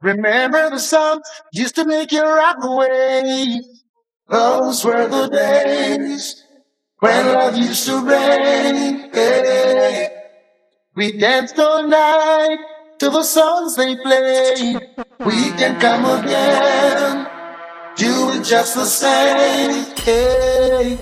Remember the song used to make you rock away. Those were the days when love used to reign. Hey. We danced all night to the songs they played. We can come again, do it just the same. Hey.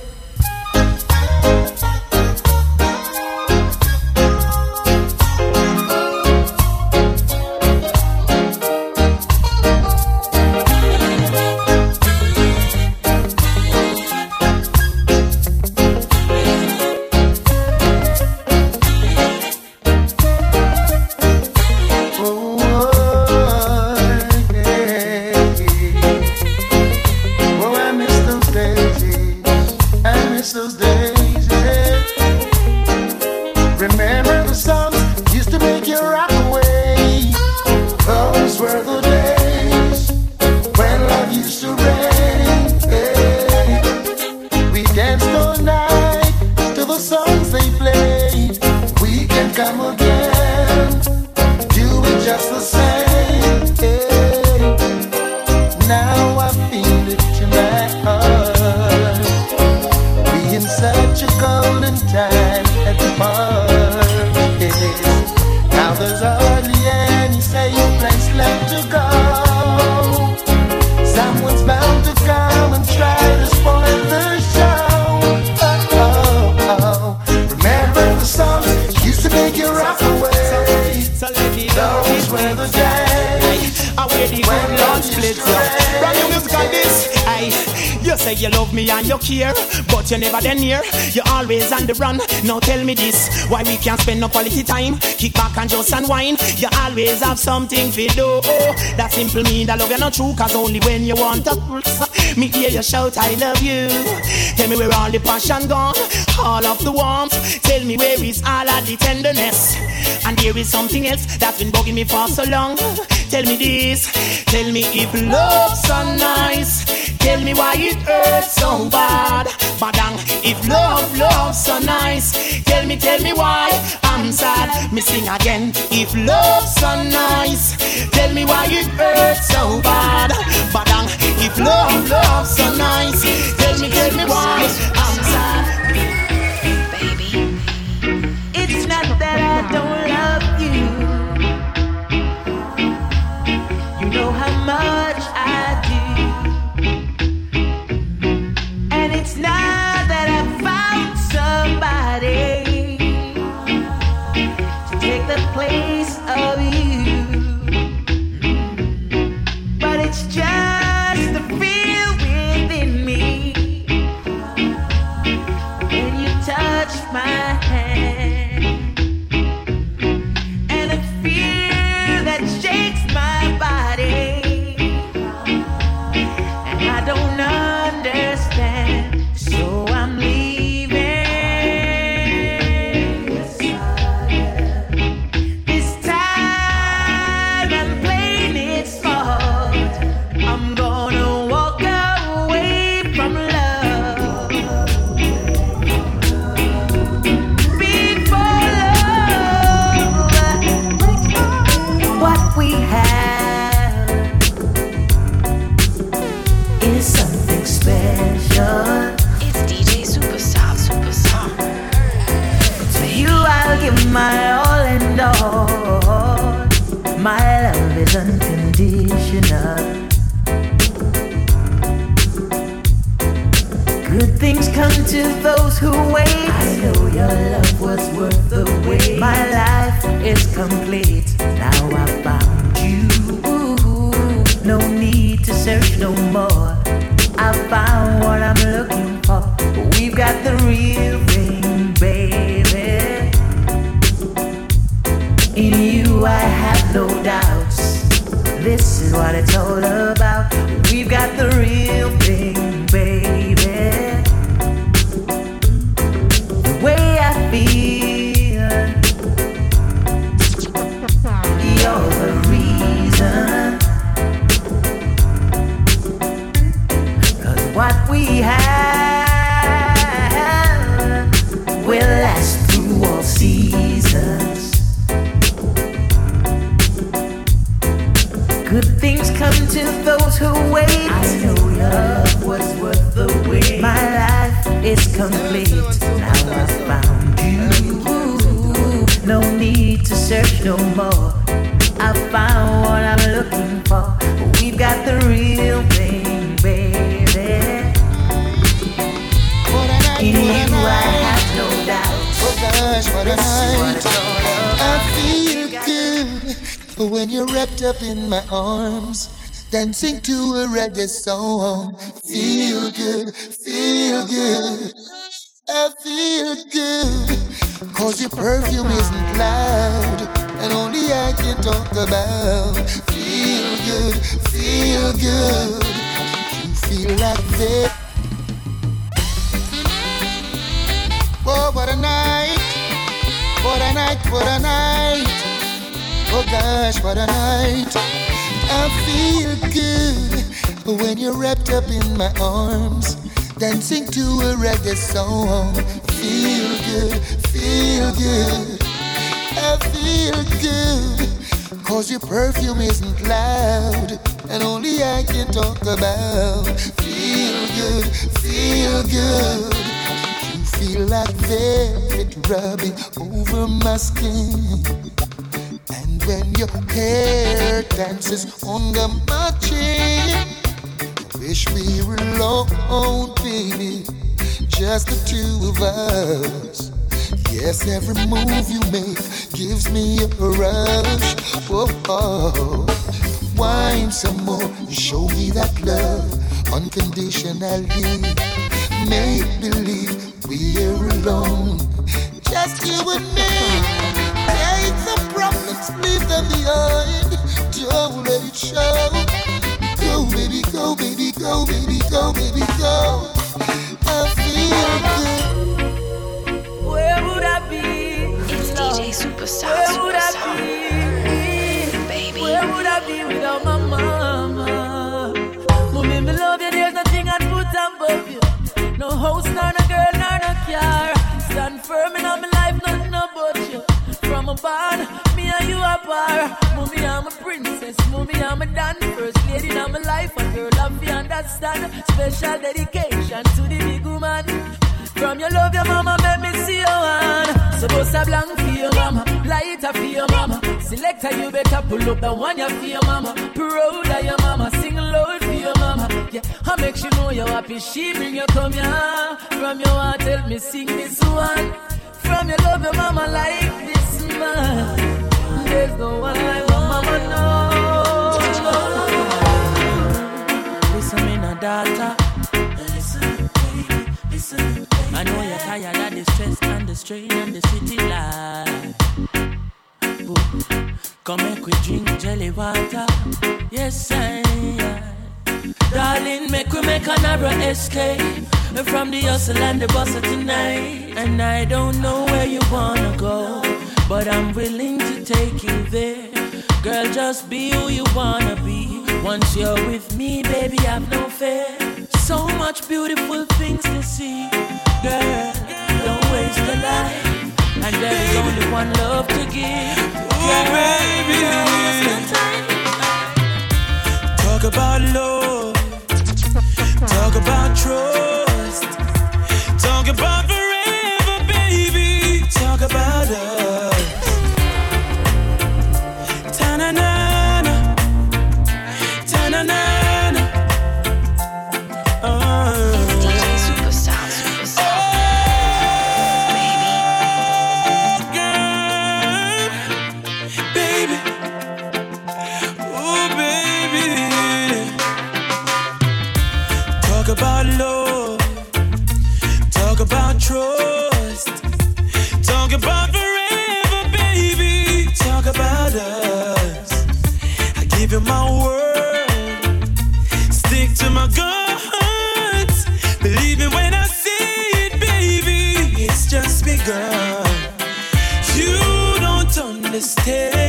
Why we can't spend no quality time? Kick back and just unwind. You always have something to do. That simple mean that love you not true, cause only when you want to. Me hear you shout, I love you. Tell me where all the passion gone, all of the warmth. Tell me where is all of the tenderness. And there is something else that's been bugging me for so long. Tell me this, tell me if love's so nice. Tell me why it hurts so bad. Badang, if love, love's so nice. Tell me, tell me why I'm sad. Me sing again. If love's so nice. Tell me why it hurts so bad. Badang, if love, love's so nice. Tell me, tell me why I'm. Song. Feel good, feel good. I feel good. Cause your perfume isn't loud, and only I can talk about. Feel good, feel good. You feel like velvet rubbing over my skin And when your hair dances on my two. Yes, every move you make gives me a rush. Oh, oh. wine some more, show me that love unconditionally. Make believe we're alone, just you and me. Take the problems, leave them behind. Don't let it show. Go, baby, go, baby, go, baby, go, baby, go. I feel good. Superstar. Where would I be? Baby. Where would I be without my mama? Mommy, me love you. There's nothing I'd put above you. No house, nor no girl, nor no car. Stand firm in all my life, nothing about you. From a barn, me and you are par. Mommy, I'm a princess. Mommy, I'm a dan. First lady in my life. A girl, you understand. Special dedication to the big woman. From your love, your mama, make me see your hand. Suppose a blank for your mama, lighter for your mama. Selector, you better pull up the one you for your mama. Proud of your mama, sing loud for your mama. Yeah, I make you know you're happy. She bring you come here. From your heart, tell me sing this one. From your love, your mama like this man. There's no one like my mama, no. Listen, me, daughter. I know you're tired of the stress and the strain and the city life. Come make we drink jelly water. Yes, I. Darling, make we make a narrow escape from the hustle and the bustle tonight. And I don't know where you wanna go but I'm willing to take you there. Girl, just be who you wanna be. Once you're with me, baby, I've no fear. So much beautiful things to see. Girl, don't waste a life. And there's only one love to give. Girl, baby. Talk about love. Talk about trust. Talk about to my guts. Believe me when I see it, baby. It's just begun. You don't understand.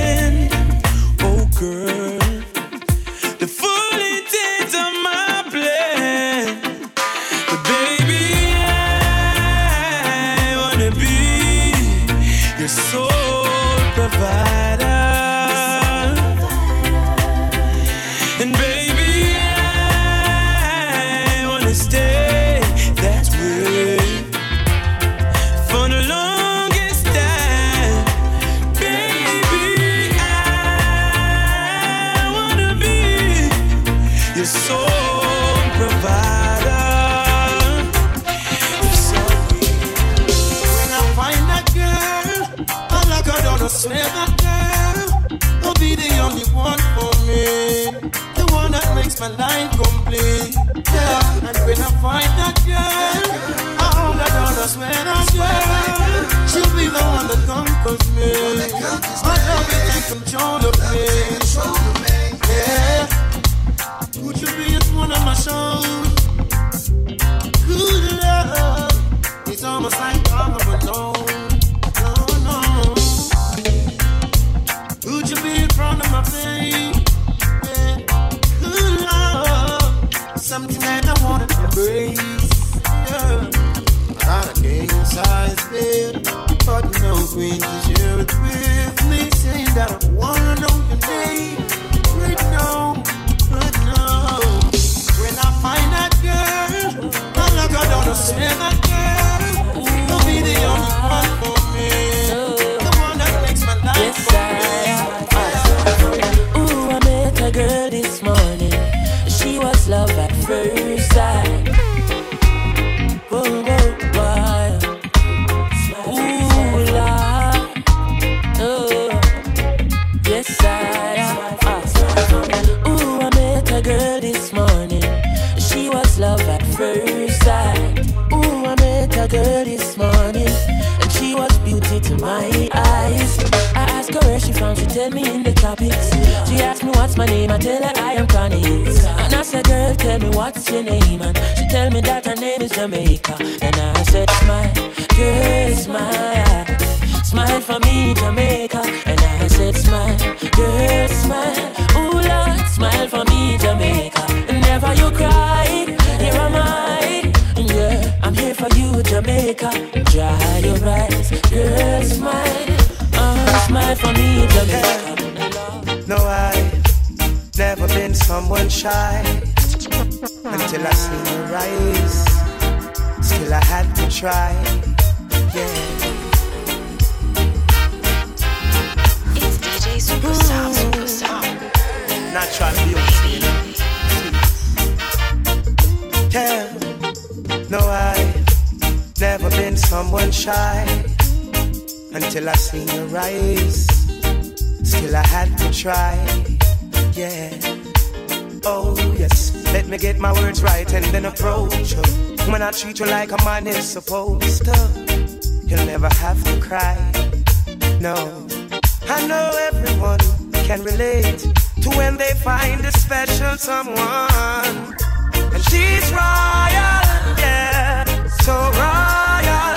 She's royal, yeah, so royal.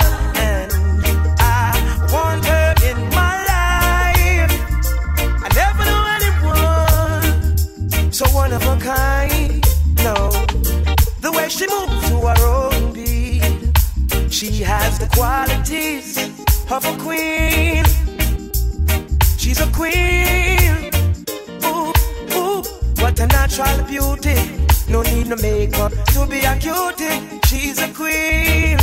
And I want her in my life. I never knew anyone so one of a kind. No, the way she moves to her own beat, she has the qualities of a queen. She's a queen. Ooh, ooh, what a natural beauty. No need no makeup to be a cutie. She's a queen.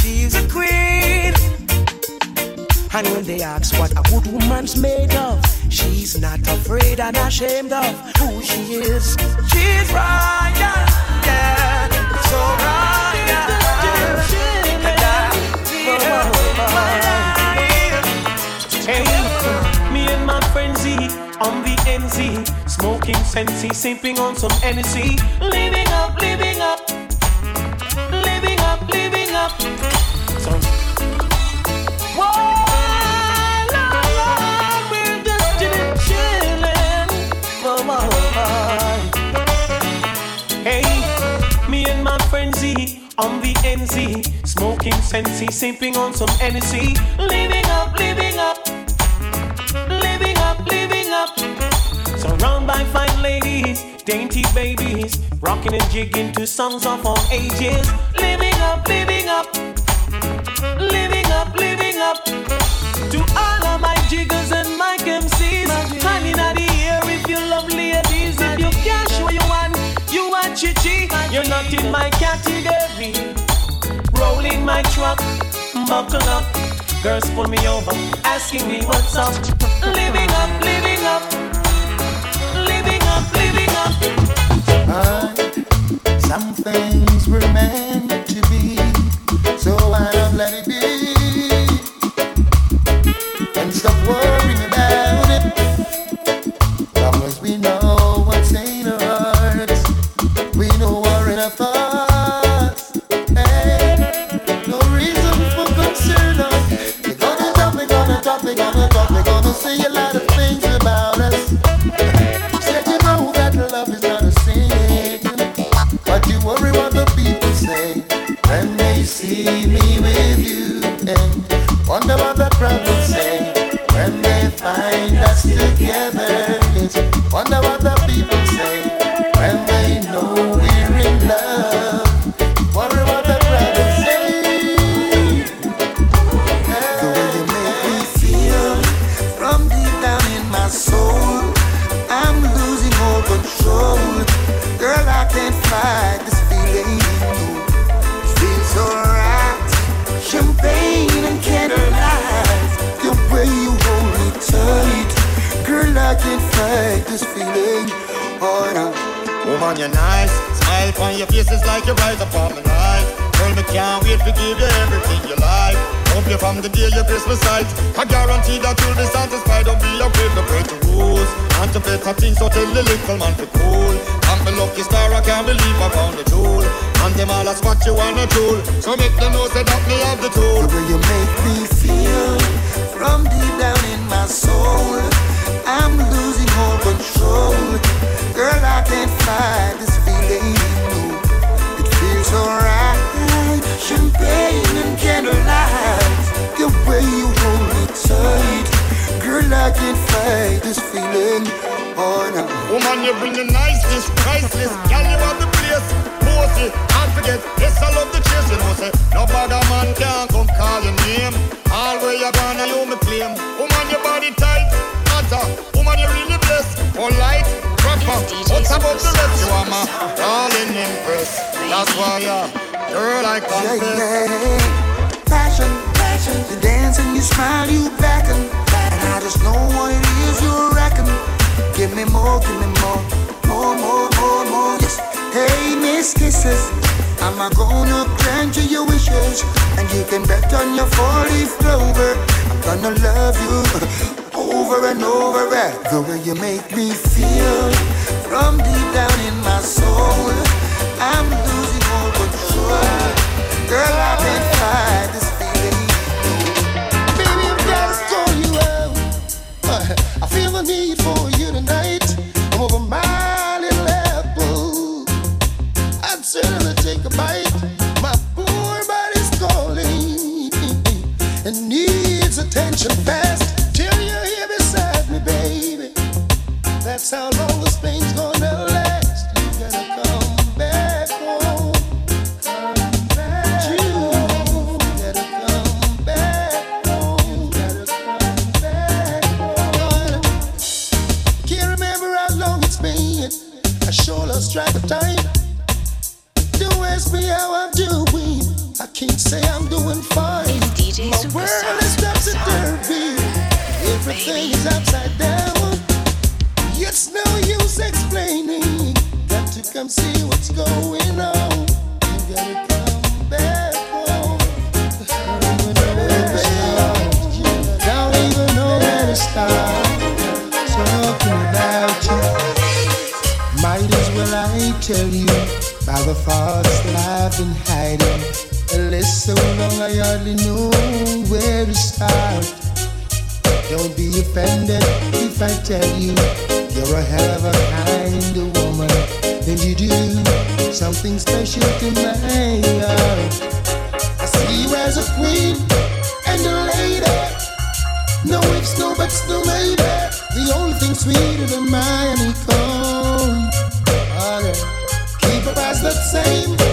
She's a queen. And when they ask what a good woman's made of, she's not afraid and ashamed of who she is. She's royal, yeah, so royal. Hey, me and my friend Z on the NZ, smoking sensei, sipping on some Hennessy, living up, living up, living up, living up. So, whoa, on the NZ, smoking sensei, sipping on some Hennessy, living up living ladies, dainty babies, rocking and jigging to songs of all ages. Living up, living up, living up, living up. To all of my jiggers and my MCs, honey, not the air if you love ladies. If you can't show you want, you want chichi. You're not in my category. Rolling my truck, buckle up. Girls pull me over, asking me what's up. Living up, living some things were meant to be, so I don't let it be. Can't wait to give you everything you like. Hope you from the day your Christmas sight. I guarantee that you'll be satisfied. Don't be afraid to break the rules. And to better things, so tell the little man to cool. I'm the lucky star, I can't believe I found the tool. And them all that's what you wanna tool. So make them know say that me have the tool. Way you make me feel from deep down in my soul. I'm losing all control. Girl, I can't fight this feeling. It feels alright. Champagne and candlelight. The way you hold me tight. Girl, I can't fight this feeling. Oh, no. Woman, you bring the niceness, priceless. Girl, you have the place. Bossy, and forget, yes, I love the chase. You say, no bother man can come call your name. All where you gonna, you me claim. Woman, your body tight, matter. Woman, you really blessed. Polite, proper. What's about the rest? You are my darling empress. That's why, yeah, girl, I Yeah, confess. yeah. Passion, passion. You dance and you smile, you beckon. And I just know what it is you're reckon. Give me more, give me more. More, more, more, more. Yes. Hey, Miss Kisses. I'm a gonna grant you your wishes. And you can bet on your four leaf clover. I'm gonna love you over and over. eh. The way you make me feel from deep down in my soul. I'm losing all control. Girl, I can't fight this feeling. Baby, I'm just calling you out. Uh, I feel the need for you tonight. I'm over my little. I'd certainly take a bite. My poor body's calling and needs attention fast. Till you're here beside me, baby. That's how long this pain's gonna lost track of time. Don't ask me how I'm doing. I can't say I'm doing fine. My world is topsy-turvy. Everything is upside down. It's no use explaining. Got to come see what's going on. You gotta come back home. Don't even know where to start. Tell you about the thoughts that I've been hiding. A list so long I hardly know where to start. Don't be offended if I tell you you're a hell of a kind of woman. And you do something special to my heart. I see you as a queen and a lady. No ifs, no buts, no maybe. The only thing sweeter than my honeycomb. Up same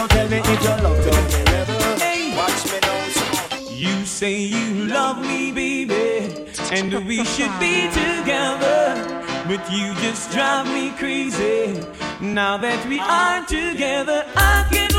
So tell me if you love me. Hey. Watch me know You say you love me, baby, and we should be together. But you just drive me crazy. Now that we are together, I can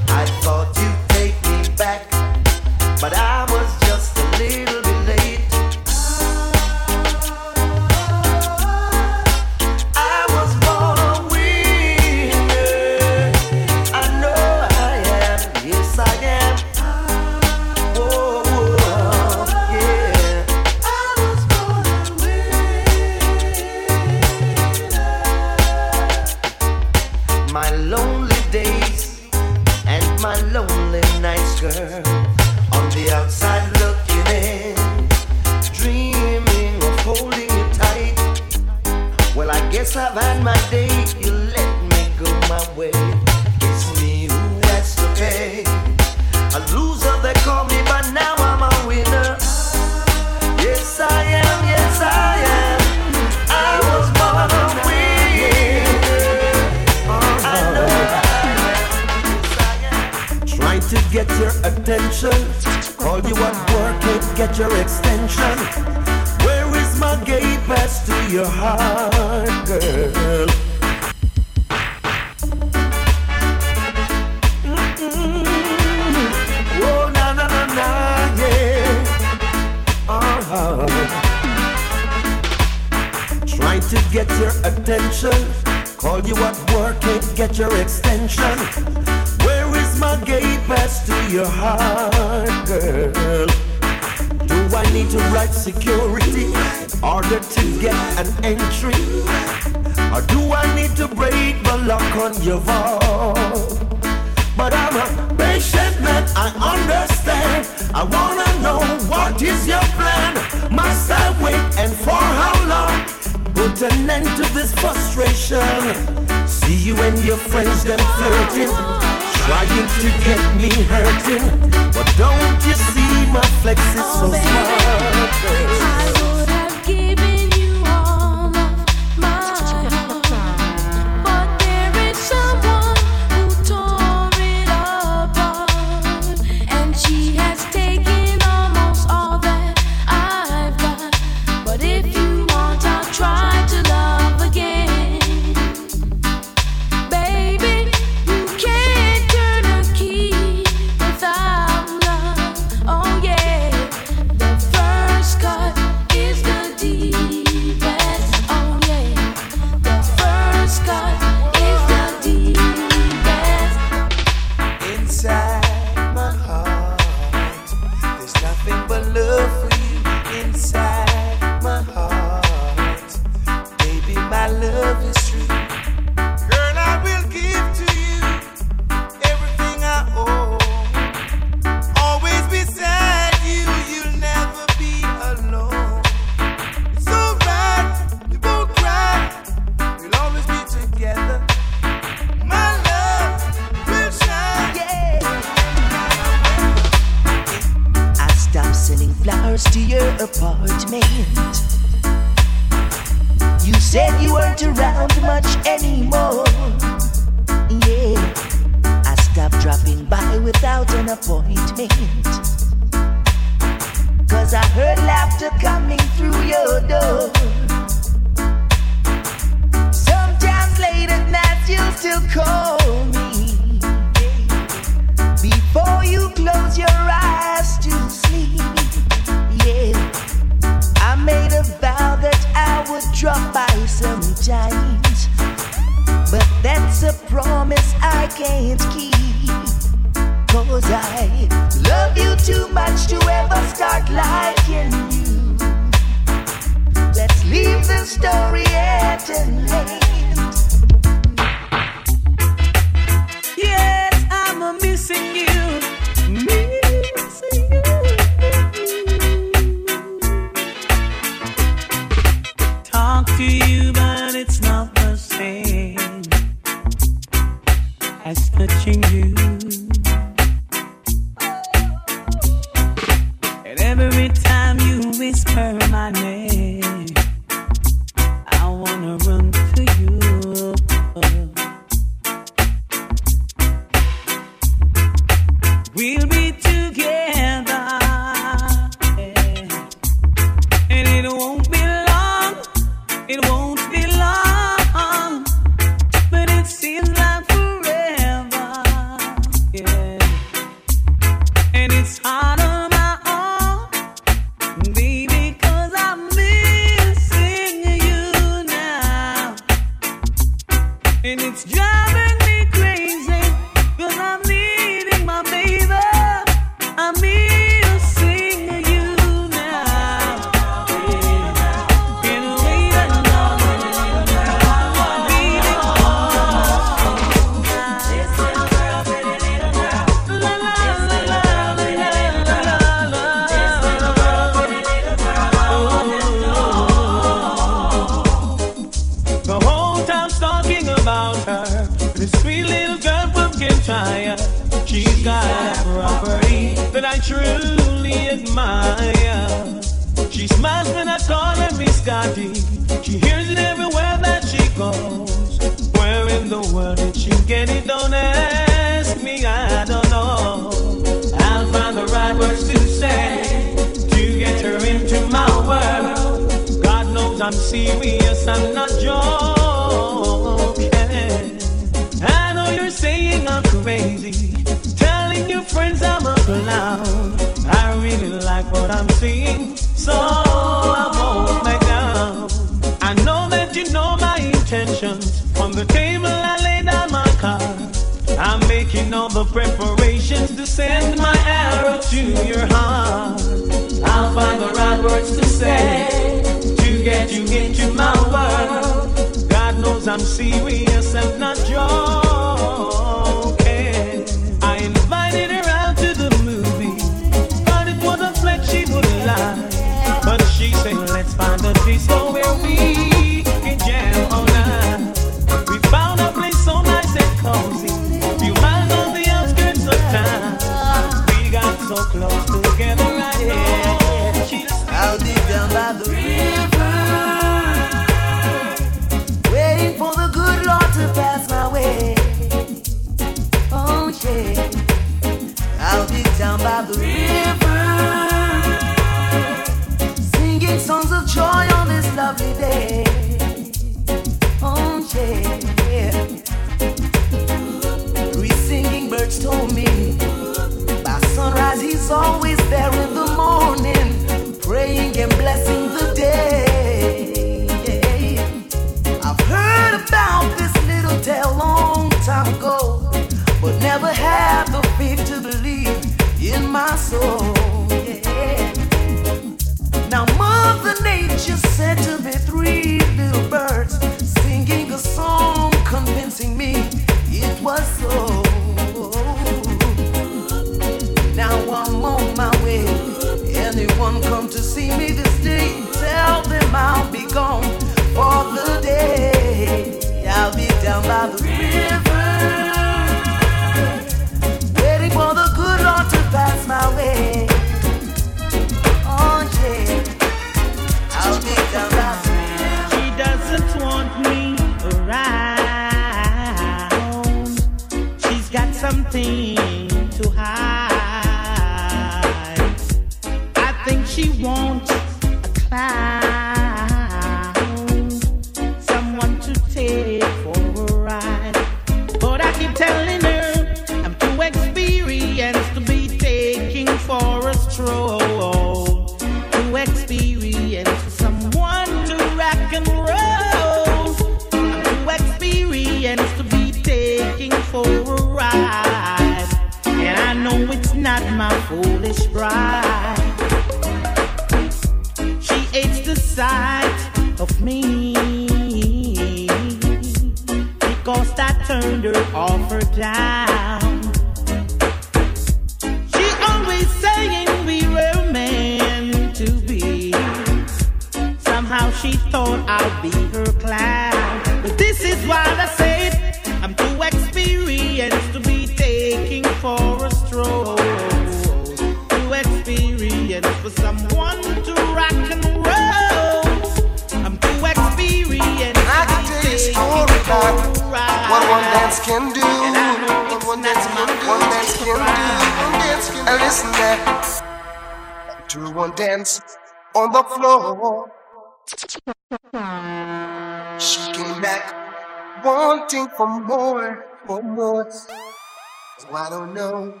for more, for more. So I don't know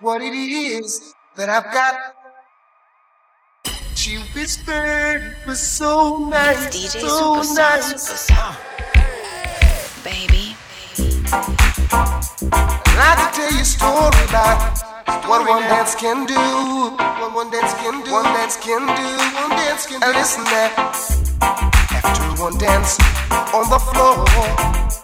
what it is that I've got. She whispered, it was so nice, DJ so Superstar, nice. Superstar. Baby. And I could tell you a story about what one dance can do, what one dance can do, one dance can do, one dance can do. And listen there, after one dance on the floor.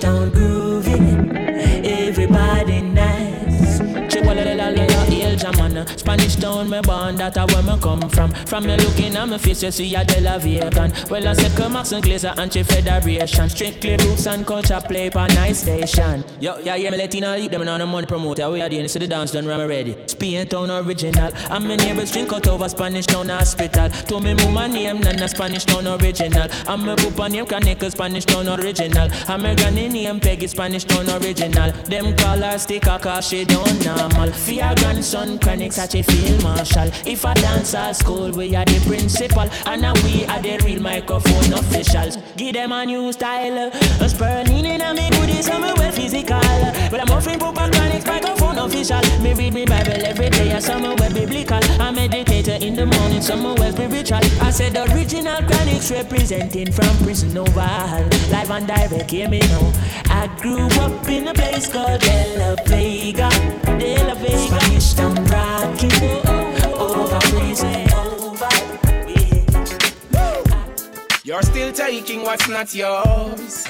Spanish me born, that a where me come from. From me looking at my face, you see a De La Well, I say Max and Glazer and Federation. Strictly roots and culture play for nice station. Yo, yeah, yeah, me let you know, eat them on the money promoter. We are doing, so the dance done, I'm ready. Spain town original. And my neighbors drink out over Spanish town hospital. To me, mama name, none Spanish town original. And my papa name, Kaneka, Spanish town original. And my granny name, Peggy, Spanish town original. Them call her sticker, cause she don't normal. Fear grandson, chronic, such a field If I dance at school, we are the principal. And now we are the real microphone officials. Give them a new style. A spurning in a me goodies, I'm well physical. But I'm offering Papa Chronic microphone official. Me read me Bible every day, I somewhere biblical. I meditate in the morning, somewhere spiritual. I said original Chronics representing from prison oval. Live and direct, hear me now. I grew up in a place called De La Vega. De La Vega. Spanish town rocking. Oh, oh. Over prison You're still taking what's not yours.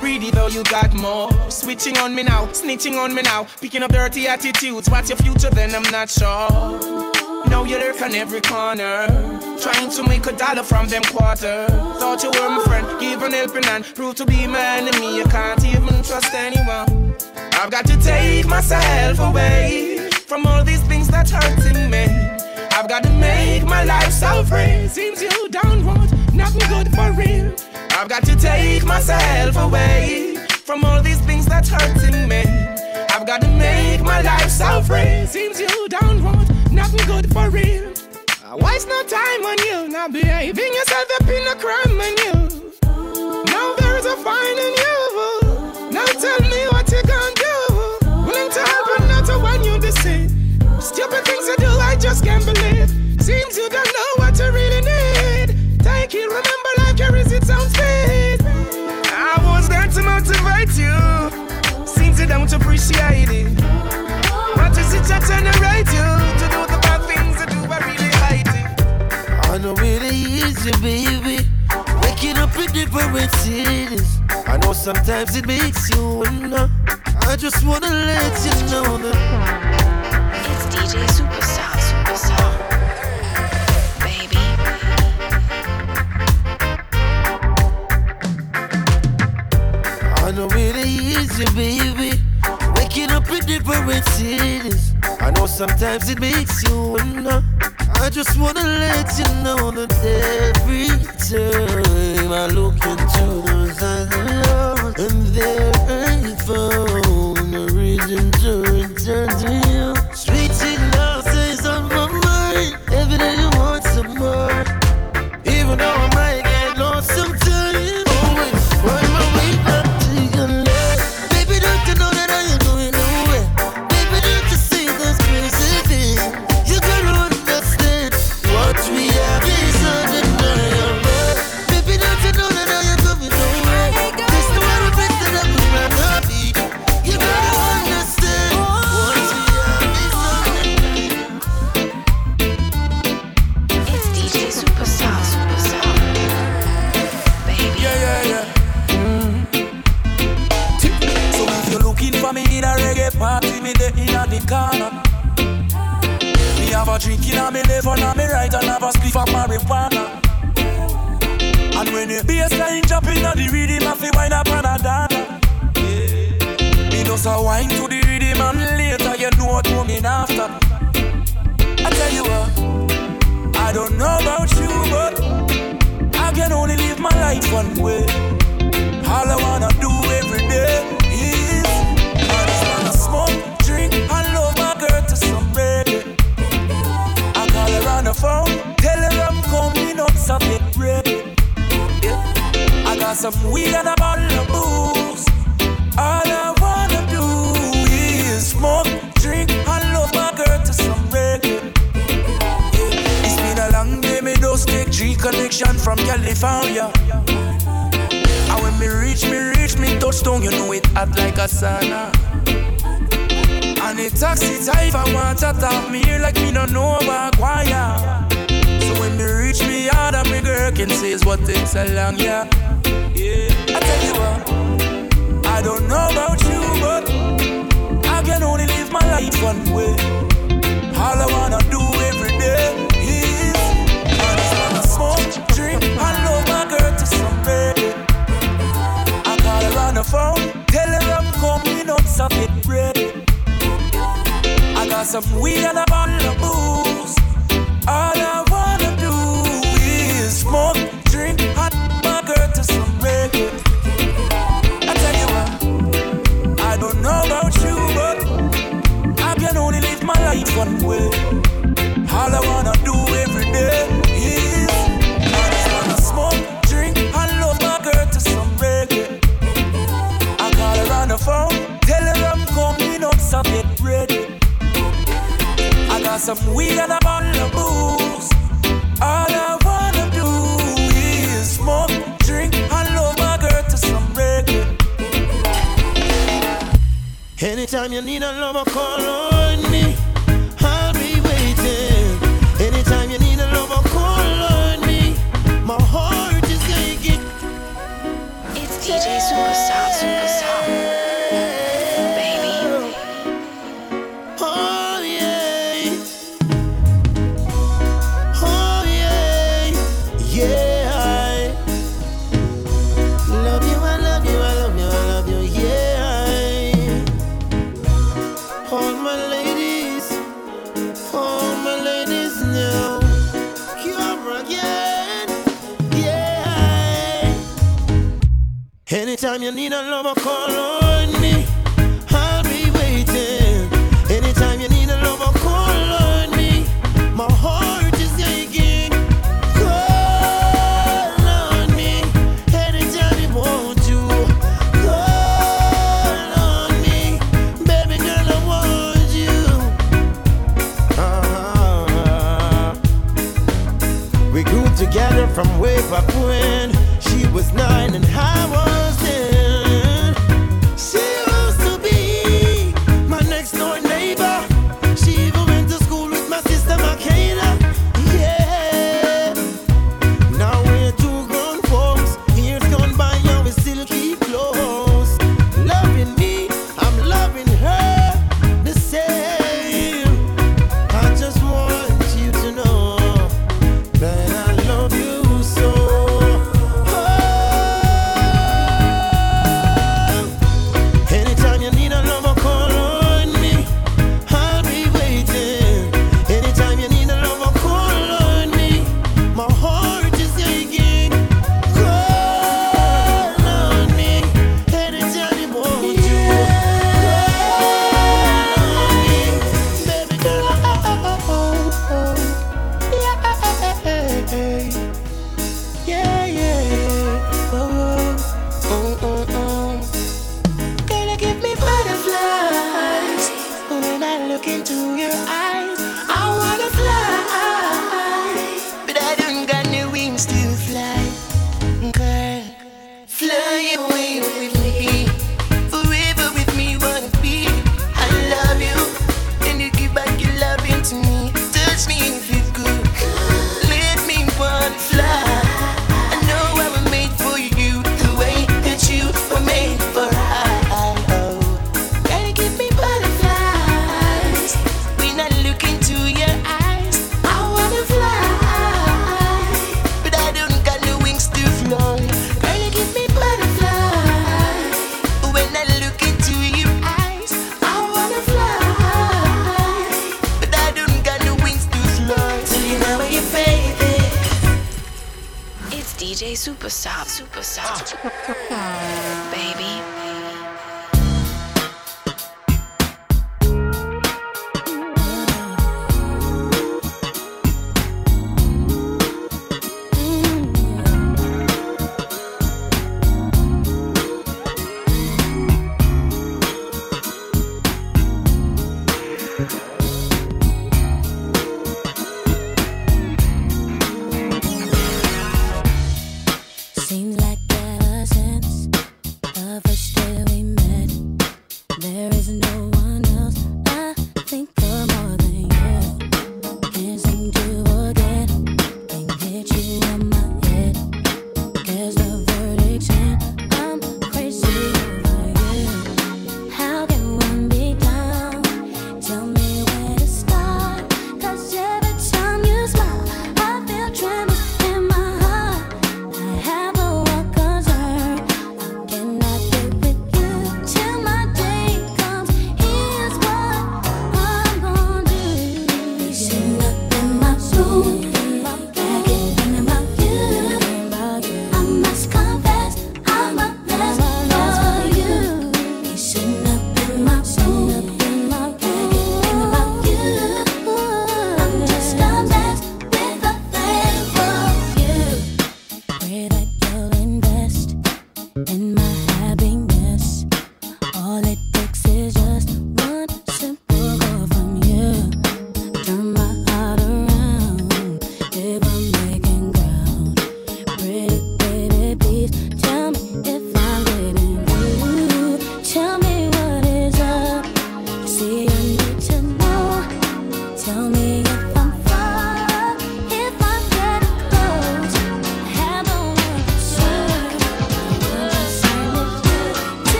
Greedy though you got more. Switching on me now, snitching on me now. Picking up dirty attitudes. What's your future then? I'm not sure. Now you lurk on every corner. Trying to make a dollar from them quarter. Thought you were my friend, give an helping hand. Prove to be my enemy, I can't even trust anyone. I've got to take myself away from all these things that's hurting me. I've got to make my life so free. Seems you don't want nothing good for real. I've got to take myself away from all these things that's hurting me. I've got to make my life so free. Seems you don't want nothing good for real. I waste no time on you, now behaving yourself up in a crime on you. Now there's a fine I just can't believe. Seems you don't know what you really need. Take it, remember life carries its own speed. I was there to motivate you. Seems you don't appreciate it. What is it that generate you to do the bad things you do? I really hate it. I know really easy, baby. Waking up in different cities. I know sometimes it makes you wonder. I just wanna let you know that. it's DJ Superstar, sometimes it makes you wonder. I just wanna let you know that every time I look into those eyes and there found a reason to return. Anytime you need a lover, call on Seems like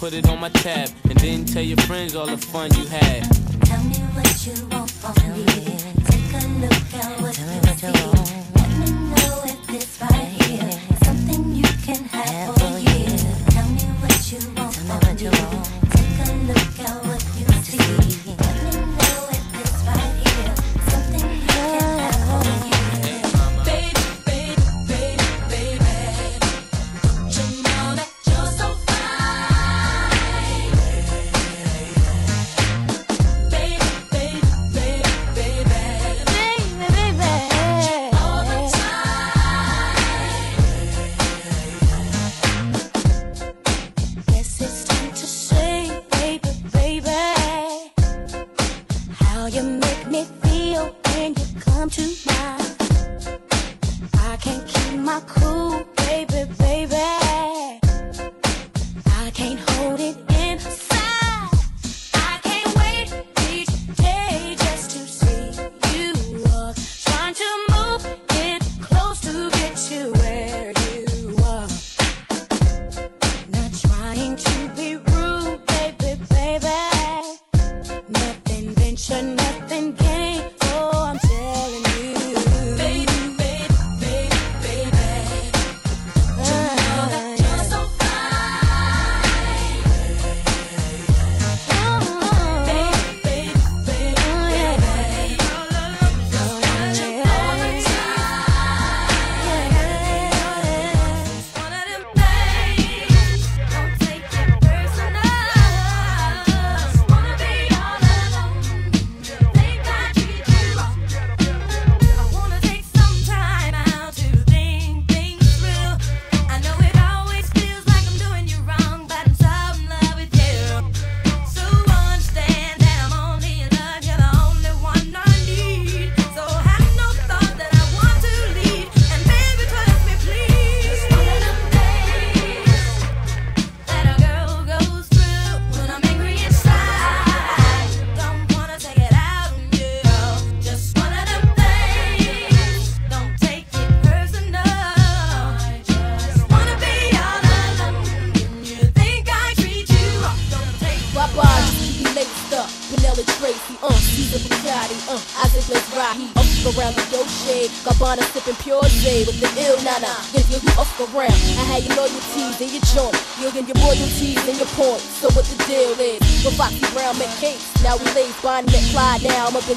put it on my tab. And then tell your friends all the fun you had.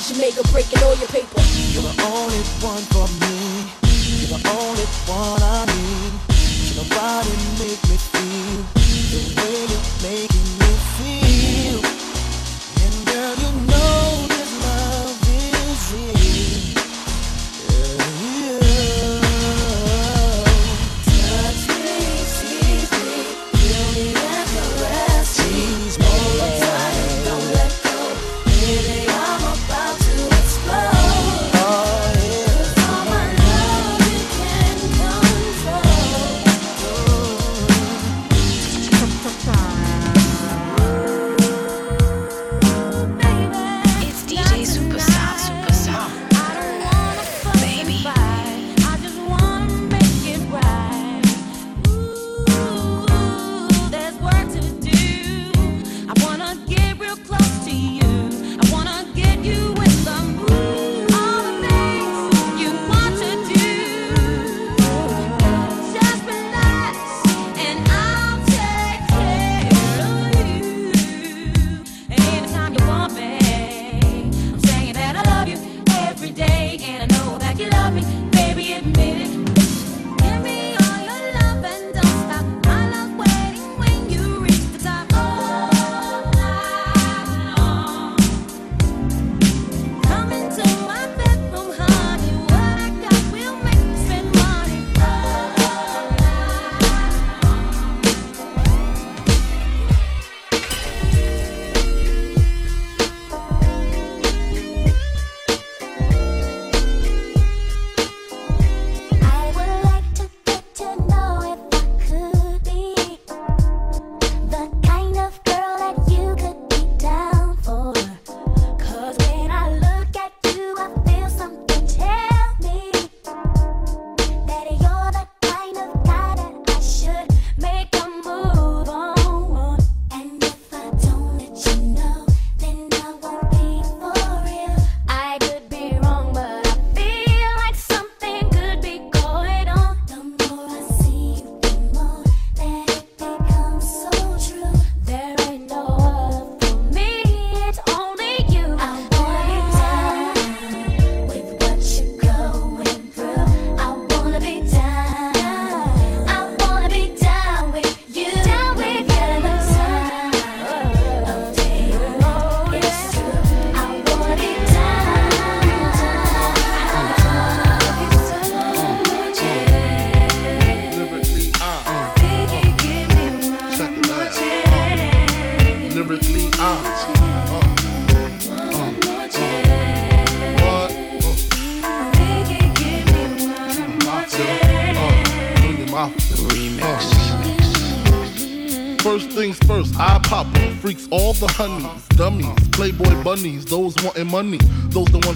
Jamaica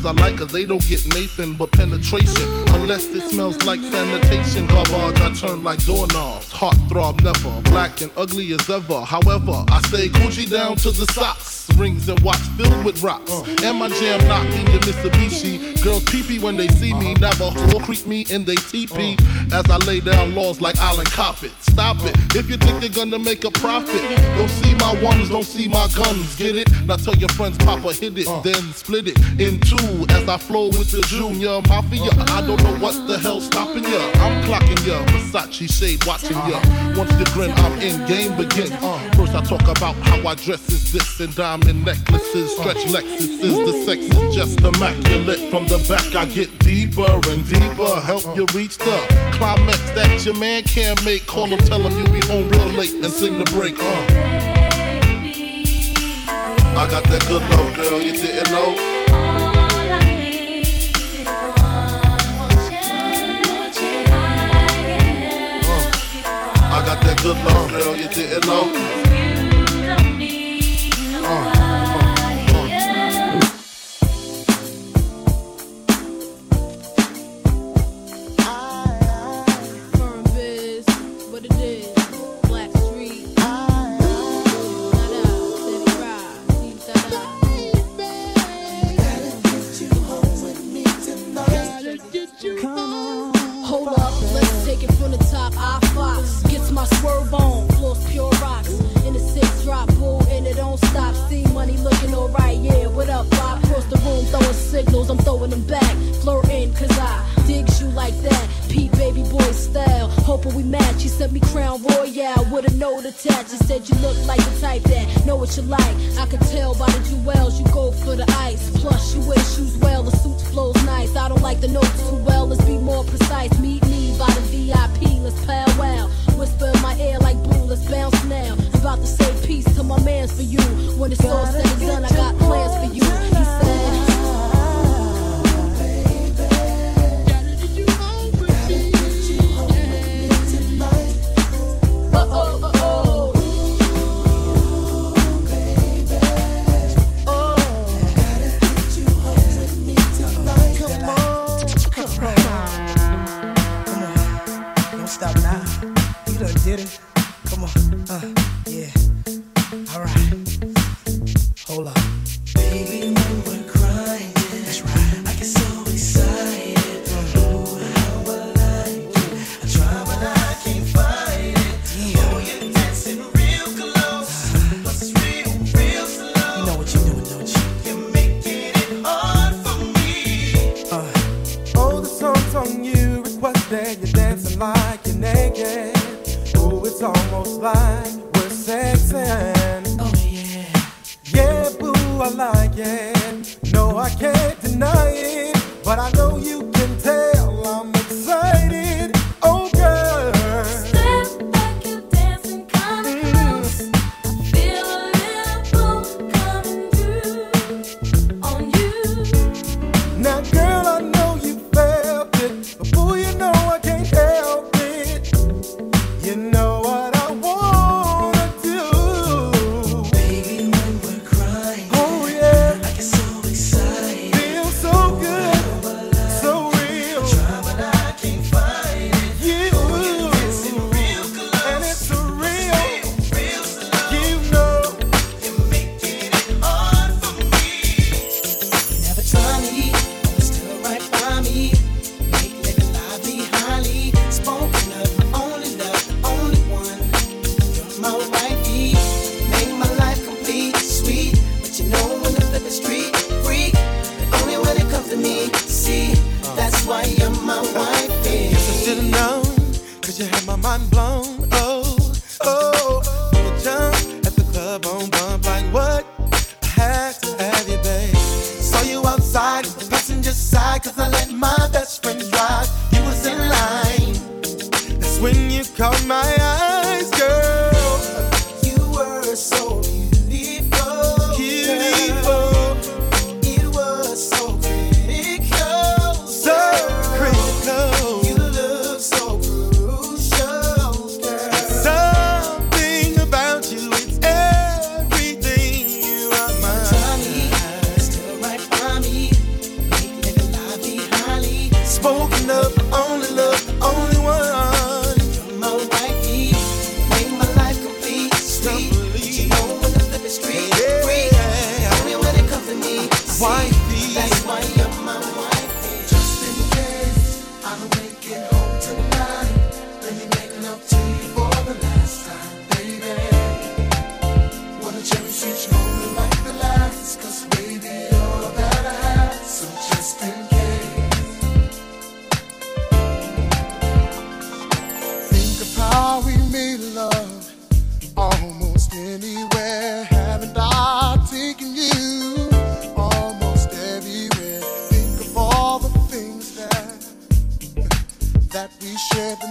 I like, cause they don't get Nathan but penetration. Unless it smells like sanitation, garbage, I turn like doorknobs. Heartthrob never, black and ugly as ever. However, I stay Coogi down to the socks. Rings and watch filled with rocks. And my jam knocking the Mitsubishi. Girls pee when they see me. Navajo creep me in they teepee. As I lay down laws like Island Coppet. Stop it. If you think you're gonna make a profit, don't see my ones, don't see my guns. Get it? Now tell your friends, Papa, hit it, uh. then split it in two as I flow with the junior mafia. Uh. I don't know what the hell stopping ya. I'm clocking ya, Versace shade watching ya. Uh. Once you grin, I'm in game begin. Uh. First I talk about how I dress is this and diamond necklaces, stretch uh. Lexus is the sex is just immaculate. From the back I get deeper and deeper, help you reach the climax that your man can't make. Call him, tell him you be home real late and sing the break. Uh. I got that good love, girl, you didn't know. Uh, I got that good love, girl, you didn't know. it.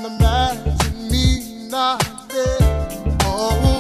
imagine me not there. Oh.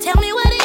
Tell me what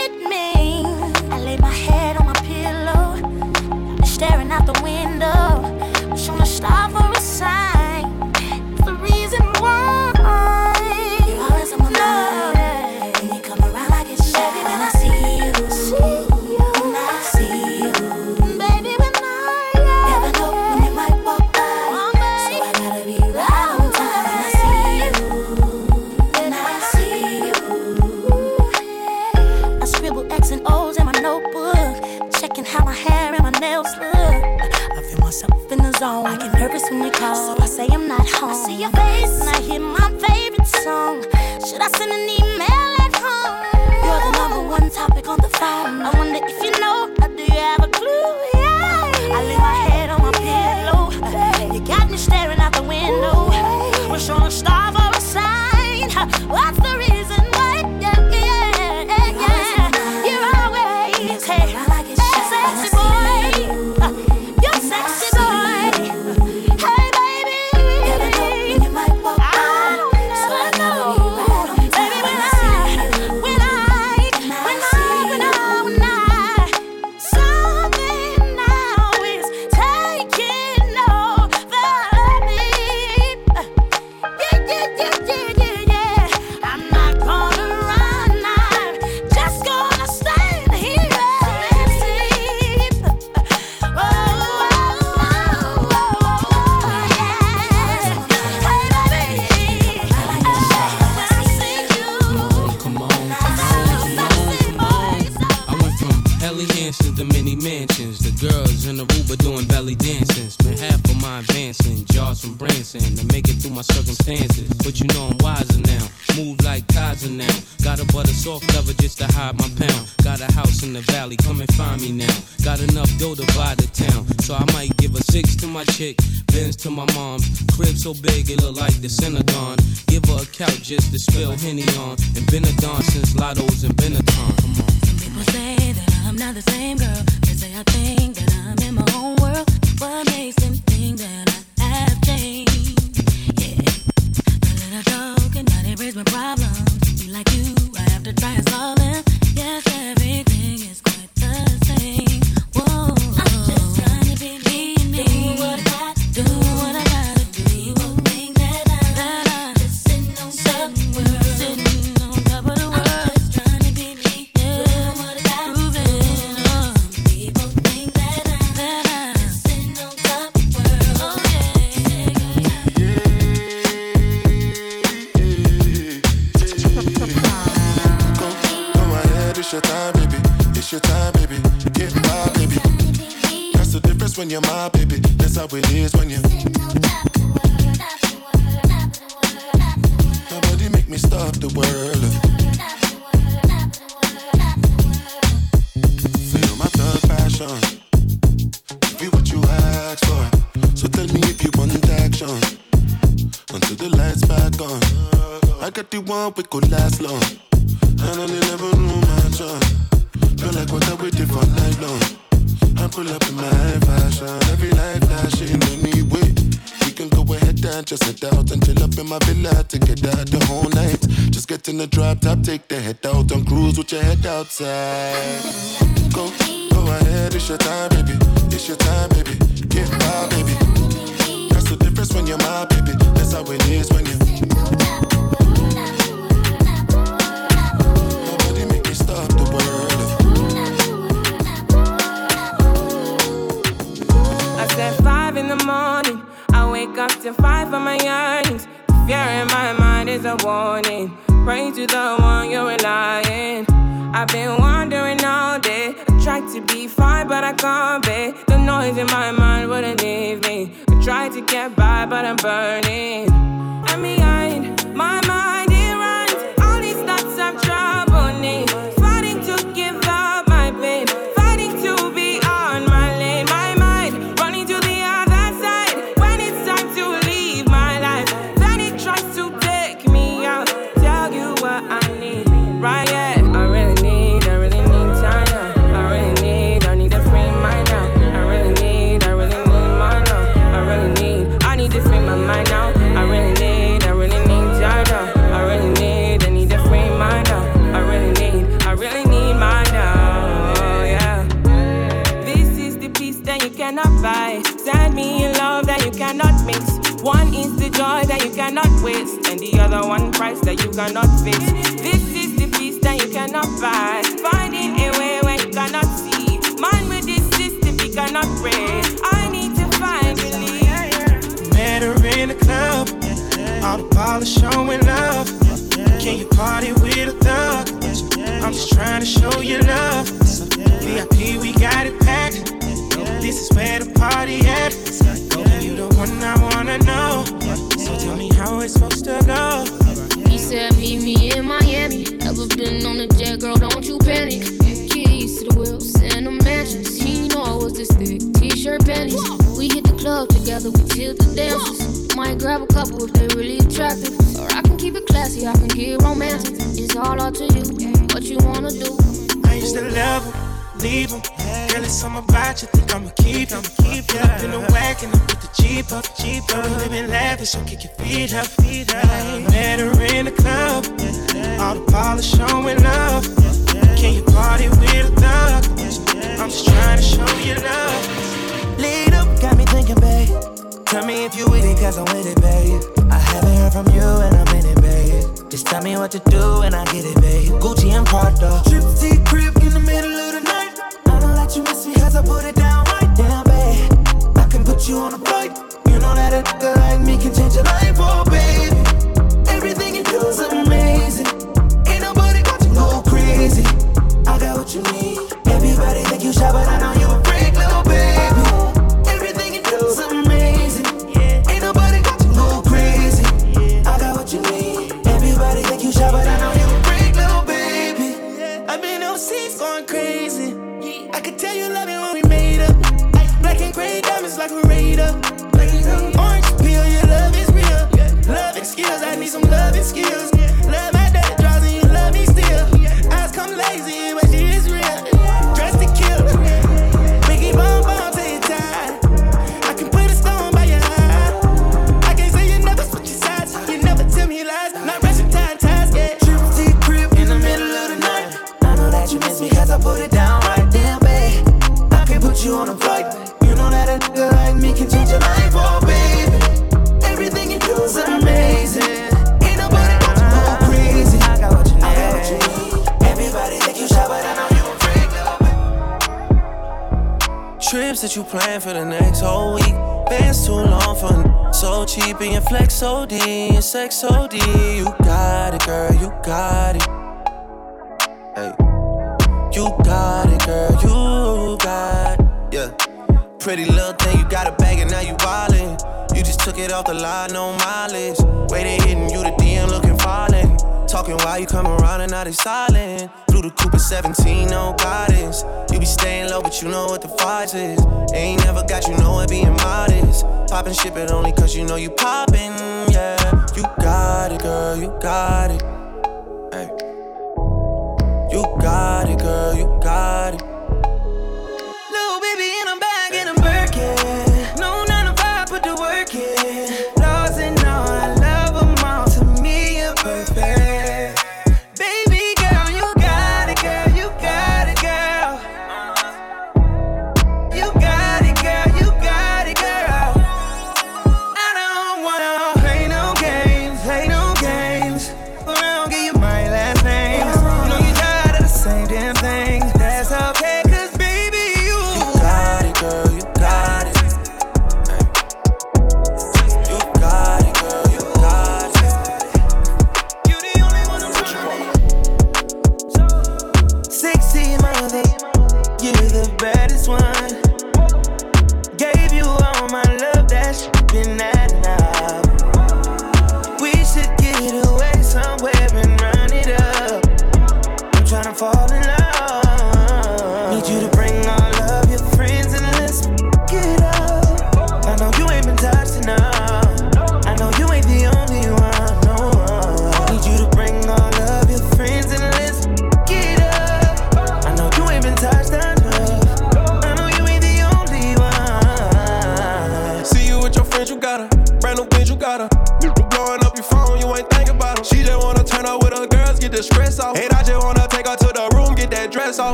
girl. They say I think that I'm in my own world. One I wanna know. So tell me how it's supposed to go. He said, Meet me in Miami. Ever been on a jet, girl? Don't you panic. Keys to the wheels and the mansions. He know I was this thick. T-shirt panties. We hit the club together. We chill the dances. Might grab a couple if they really attractive. Or I can keep it classy. I can get romantic. It's all up to you. What you wanna do? I used to love leave her. Girl, it's something about you, think I'ma keep I'ma keep you up in the wagon, and put the Jeep up, Jeep up. Living lavish, so kick your feet up, feet up. Met her in the club, all the ballers showing love. Can you party with a thug? I'm just trying to show you love. Lead up, got me thinking, babe. Tell me if you with it, cause I'm with it, babe. I haven't heard from you and I'm in it, babe. Just tell me what to do and I get it, babe. Gucci and Prada. Trip to crib in the middle of the night. You miss me cause I put it down right down, babe. I can put you on a flight. You know that a girl like me can change your life, oh, baby. Everything you do is amazing. Ain't nobody got to go crazy. I got what you need. Everybody think you shy, but I know you You know that a nigga like me can change your life, oh baby. Everything you do is amazing. Ain't nobody got go crazy. I got what you need. Everybody you but I know you a freak. Trips that you plan for the next whole week. Bands too long for n- so cheap and your flex OD sex OD. You got it, girl, you got it. Pretty little thing, you got a bag and now you wildin'. You just took it off the line, no mileage. They hitting you, the DM looking falling. Talking while you come around and now they silent. Blue the coupe at 17, no guidance. You be staying low, but you know what the fight is. Ain't never got you know it being modest. Poppin' ship it only cause you know you poppin', yeah. You got it, girl, you got it. Hey. You got it, girl, you got it.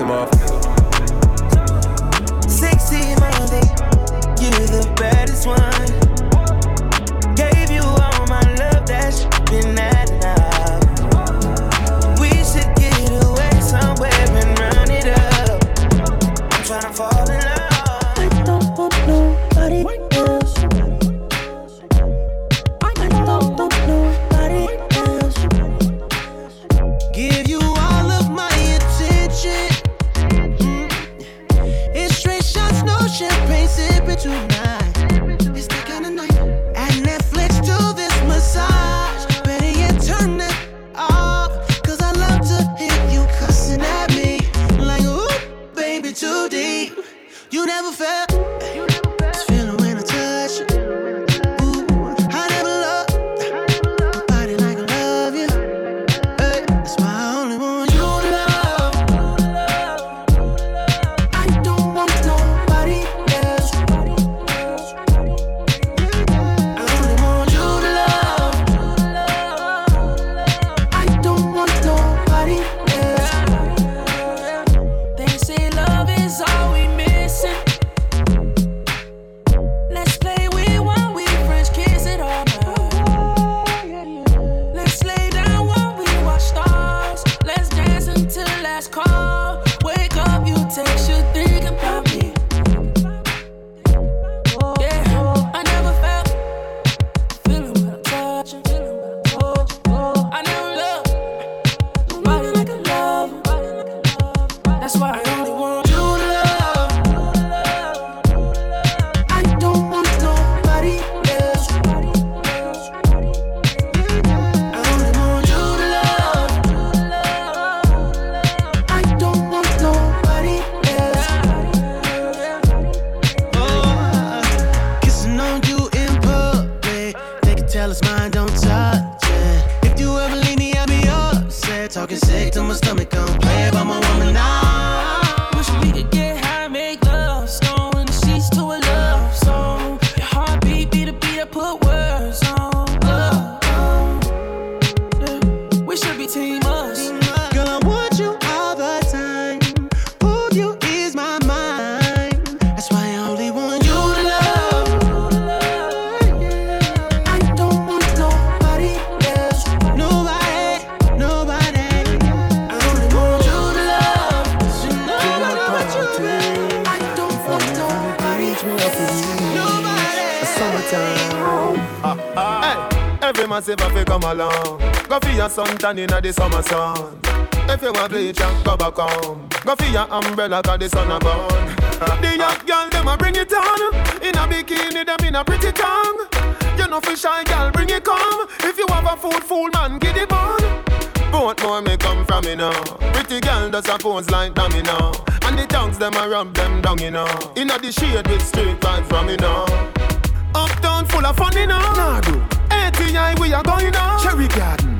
him off. sunshine in the summer sun. If you want bleach and go back home, go for your umbrella cause the sun a burn. the young girl them a bring it on. In a bikini them in a pretty tongue. You know for shy girl bring it come. If you have a fool, fool man get it on. Both more may come from you now. Pretty girl does her pose like damn you know. And the tongues them a rub them down you know. In a the shade with straight right from you know. Uptown full of fun you know. Nah, do. ATI we are going on. Cherry garden.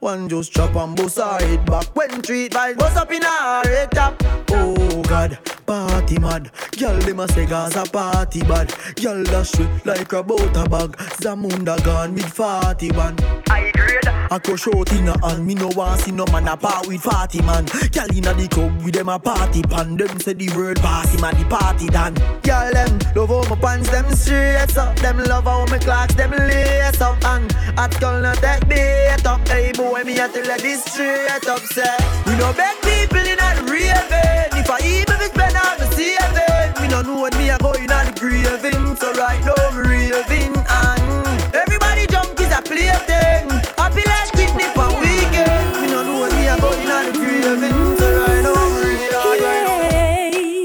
One just chop and bust her head back. When treat vibes bust up in her head top. Oh God, party mad. Girl dem a say Gaza party bad. Girl dash sweet like a butter bag. Zamunda gone with forty man. I grade. I go short in a hand. Me no want see no man a part with forty man. Girl inna the club with them a party pan. Them say the word party man, the party done. Girl them love how my pants them straight up. Them love how my clocks them lace up. And hot girl no take bait up. Hey boy, me a tell her this straight up. Say we no beg people in a raving. If I even it's better, I'm saving. Me no know when me a go in a the craving. So right now me raving and everybody jump is a plaything. Happy like picnic on weekend. Me no know when me a go in a the craving. So right now me raving.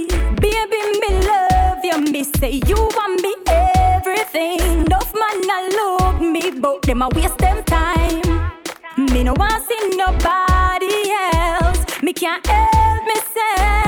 Yeah. Baby, me love you. Me say you want me everything. Enough man a look me, but them a waste them time. Me no want see nobody else. Me can't help myself.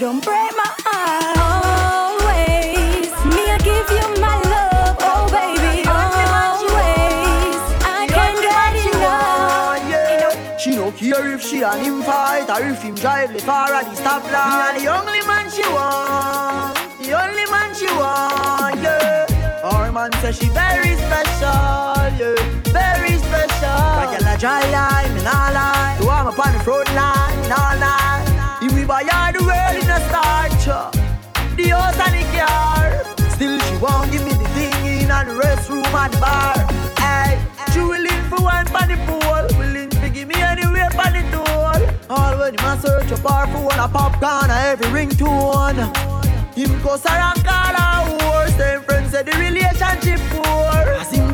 Don't break my heart. Always, me I give you my love, oh baby. Always, I can't get enough. She no care if she and him fight or if him drive the far at the stoplight. Me and the only man she want, the only man she want, yeah. Our man say she very special, yeah, very special. Like a dry line, me nah lie. So I'm up on the front line, nah lie. If we buy all the world in a starch, uh, the house and the car. Still she won't give me the thing in the restroom and bar. Hey, she willing for one for the pool, willing to give me anywhere for the tool. All when him a search up her phone, a popcorn, a every ringtone. Him cuss her and call her horse. Them friends say the relationship poor.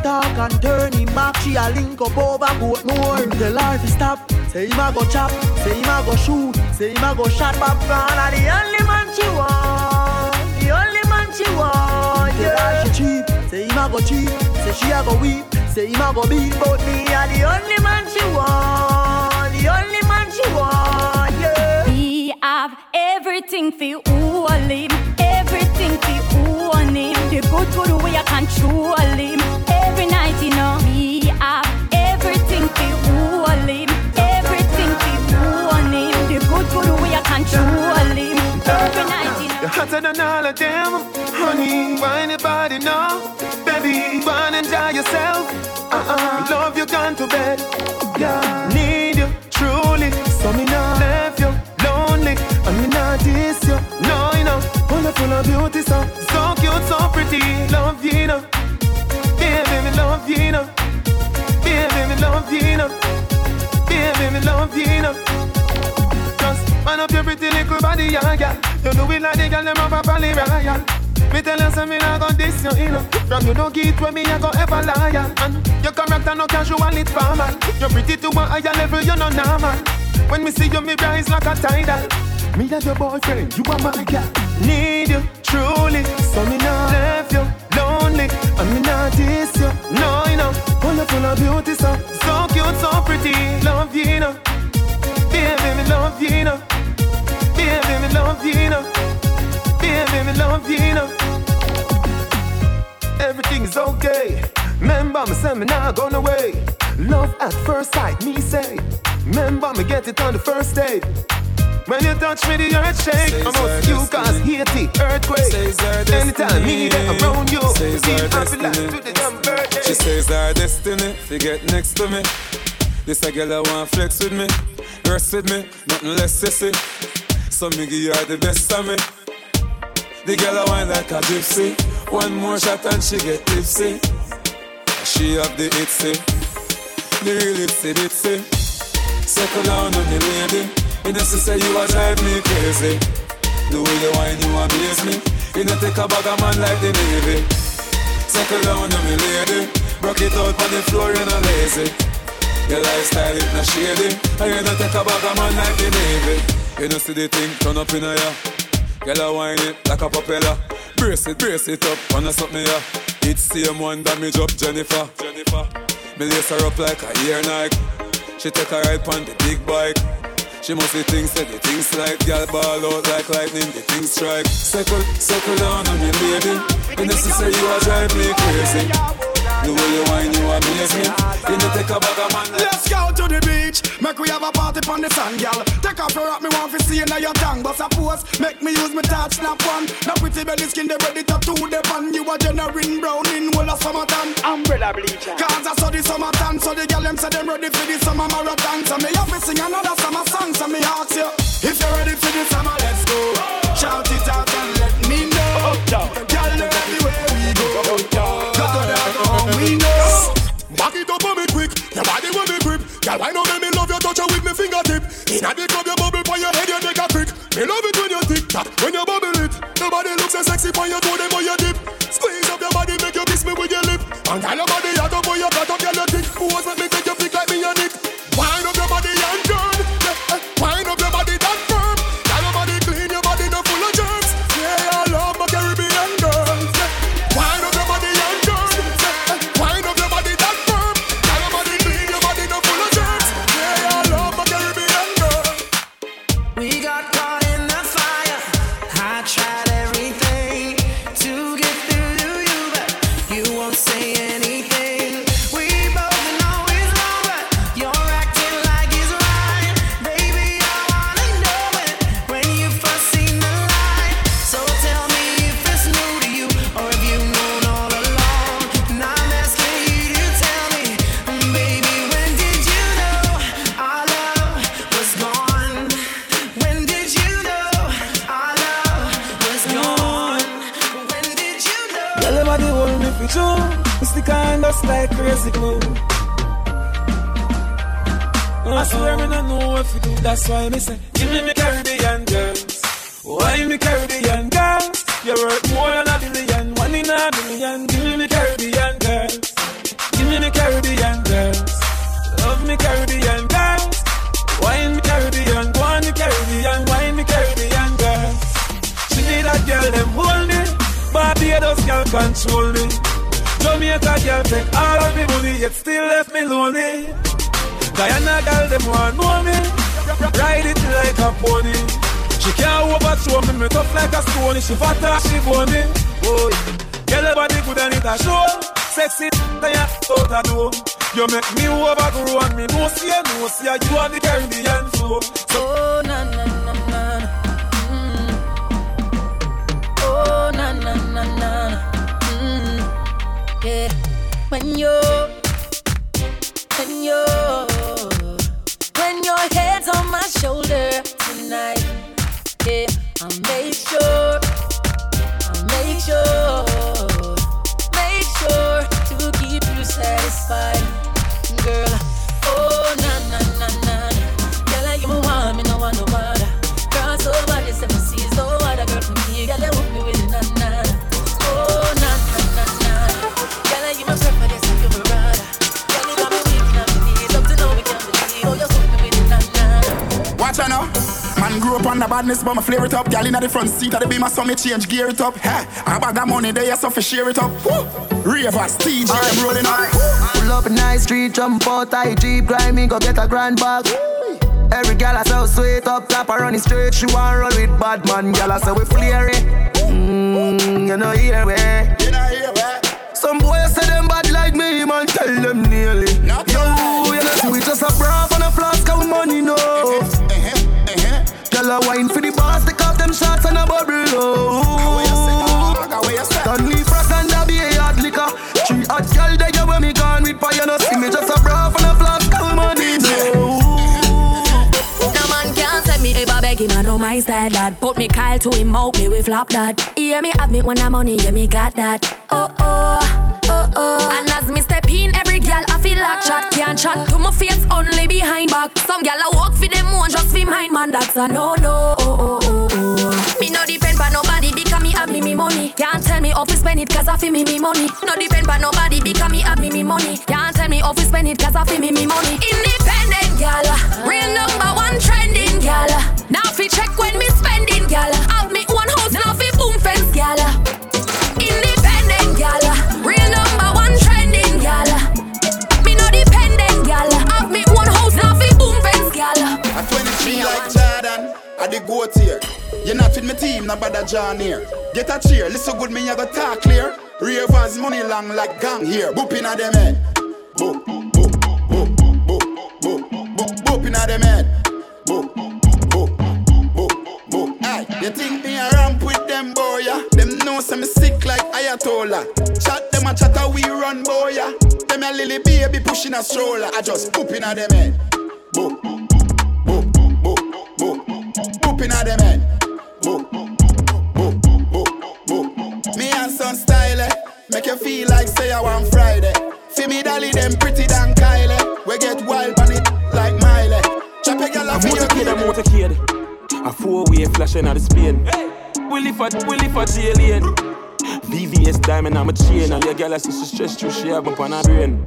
As him talk and turn him back, she a link up over boat more. Him tell her to stop. Say him a go chop, say him a go shoot, say him a go shot popcorn. And the only man she want, the only man she want. Yeah, she cheap. Say him a go cheap, say she a go weep, say him a go beat. But me a the only man she want, the only man she want. Yeah. We have everything for all him, for own him. The good good way I control him. Every night, you know, we have everything for all him, everything for own him. The good good way I control him. Every night, you know. You're hotter than all of them, honey. Why anybody know? Baby, go and enjoy yourself. Uh-uh. Love you gone to bed. Yeah. Need you truly. So me not left you lonely. And me not diss you. No, you know. Full of full of beauty, so cute, so pretty. Love you, you know. Baby, love you, you know. Baby, love you, you know. Baby, love you, you know. Just man up your pretty little body, yeah, yeah. You do it like the girl them have a valley royal. Me tell you something, I got this, you you know. From you no get where me, I go ever liar. And your character no casual, it's formal. You're pretty to a higher level, you're not normal. When me see you, me rise like a tidal. Me and your boyfriend, you are my girl. Need you truly, so me not left you lonely. And me not diss you, no, you know. Full of beauty, so so cute, so pretty. Love you, know. Baby, me love you, know. Baby, me love you, know. Baby, me love you, you know. Everything is okay. Remember me say me not gone away. Love at first sight, me say. Remember me get it on the first date. When you touch me, the earth shake. Says Almost you cause Haiti earthquake. Anytime me there around you, Says our happy like destiny. to the damn birthday. She says our destiny, fi get next to me. This a girl I want flex with me, rest with me, nothing less sissy. So me give her the best of me. The girl I want like a gypsy. One more shot and she get tipsy. She have the itsy, the real itsy bitsy. Circle down on the lady. You know she say you a drive me crazy. The way you whine you amaze me. You know take a bag of man like the navy. Circle down on me lady. Broke it out on the floor, you know lazy. Your lifestyle it not shady. And you know take a bag of man like the navy. You know see the thing turn up in a ya. Girl a whine it like a propeller. Brace it, brace it up, wanna stop me ya. It's same one damage up Jennifer. Jennifer. Me lace her up like a Air Nike. She take a ride on the big bike. She must be things that the things like Girl ball out like lightning, the things strike. Circle, circle down on me baby. Say you a drive me crazy the way you whine, you amaze me. You know take a bag of man. Let's go to the beach. Make we have a party on the sand, girl. Take off your rock, me want to see you now your tongue. But suppose, make me use my touch, snap one. Now pretty belly skin, they ready to do the pan. You a generating brown in whole of summertime. Umbrella bleacher. Cause I saw the summertime, so the girl them say them ready for the summer marathon. So me have to sing another summer song, so me ask you. If you're ready for the summer, let's go. Shout it out and let me know. Girl, everywhere Back it up on me quick, your body will be grip. Girl, why not make me love your touch with me fingertip? Inna the club, your bubble on your head, you make a. Me love it when you tick tock, when you bubble it. Looks so sexy on your toe, them dip. Squeeze up your body, make you kiss me with your lip. And girl, your body like crazy glue. I swear me don't know what to do. That's why me say, give me me Caribbean girls. Why me the Caribbean girls? You're worth more than a billion, one in a billion. Give me me Caribbean girls. Give me me Caribbean girls. Love me Caribbean girls. Wine me Caribbean, go on me Caribbean, wine me Caribbean girls. She need a girl them hold me, Barbados girl control me. Jamaica girl take all of me money, yet still left me lonely. Guyana girl them want know me, ride it like a pony. She can't overthrow me, me tough like a stone. She fatter, she bony. Oh, girl body good and it a show. Sexy, then you out a door. You make me overgrow and me no see, no see you are the Caribbean flow. So When you, badness, but my flare it up. Girl inna the front seat of the beamer, so me change gear it up. Hey, I bag that money there, so fi share it up. Woo! Ravers, TJ, I'm rolling up. Pull up in nice street, jump out, I jeep, grimy, go get a grand bag. Every gal I so sweet up top, I run it straight. She want roll with bad man, gal I say we flare it. Mmm, you know hear me. Some boys say them bad like me, man, tell them nearly. Yo, you know we just a brav and a flask of money, no. Shots and a bubble, oh. Stanley Frost and a be a hard liquor. Three hot gal there, you when me gone with fire, no see me just a brav and a flask of money, no. No man can't send me ever begging, I know my style that. Put me Kyle to him out, me we flop that. Hear me have me when I'm money, yeah me got that. Oh oh, oh oh. And as me step in, every girl I feel like chat can't chat to my face only behind back. Some girl I walk for them one just for mine, man. That's a no no. Oh oh no depend by nobody because me have me me money. Can't tell me how we spend it cause I feel me me money. No depend by nobody because me have me me money. Can't tell me how we spend it cause I feel me me money. Independent gala, real number one trending gala. Now fi check when me spending gala. Have me one house now fi boom fence gala. Independent gala, real number one trending gala. Me no dependent gala, have me one house now fi boom fence gala. At 23 like Jordan, I the goat here them not with my team, no bother John here. Get a cheer, listen good, me I go talk clear. Ravers money long like gang here. Boop inna them head. Boop, boop, boop, boop, boop, boop, boop, boop inna them head. Boop, boop, boop, boop. Aye, you think me a ramp with them boy? Yeah? Them know some sick like Ayatollah. Chat them a chatter we run boy. Yeah? Them a lily baby pushing a stroller. I just boop inna them head. Boop, boop, boop, boop, boop, boop inna them head. Boop. Me and son style, eh? make you feel like say I want Friday. Feel me dolly them pretty than Kylie. We get wild on it like Miley. Chop a girl I'm motorcade, I'm motorcade. A four-way flashing out the Spain. Hey. Willie for, Willie for alien. VVS diamond, I'm a chain. And your girl I see she stress you, she have up on her brain.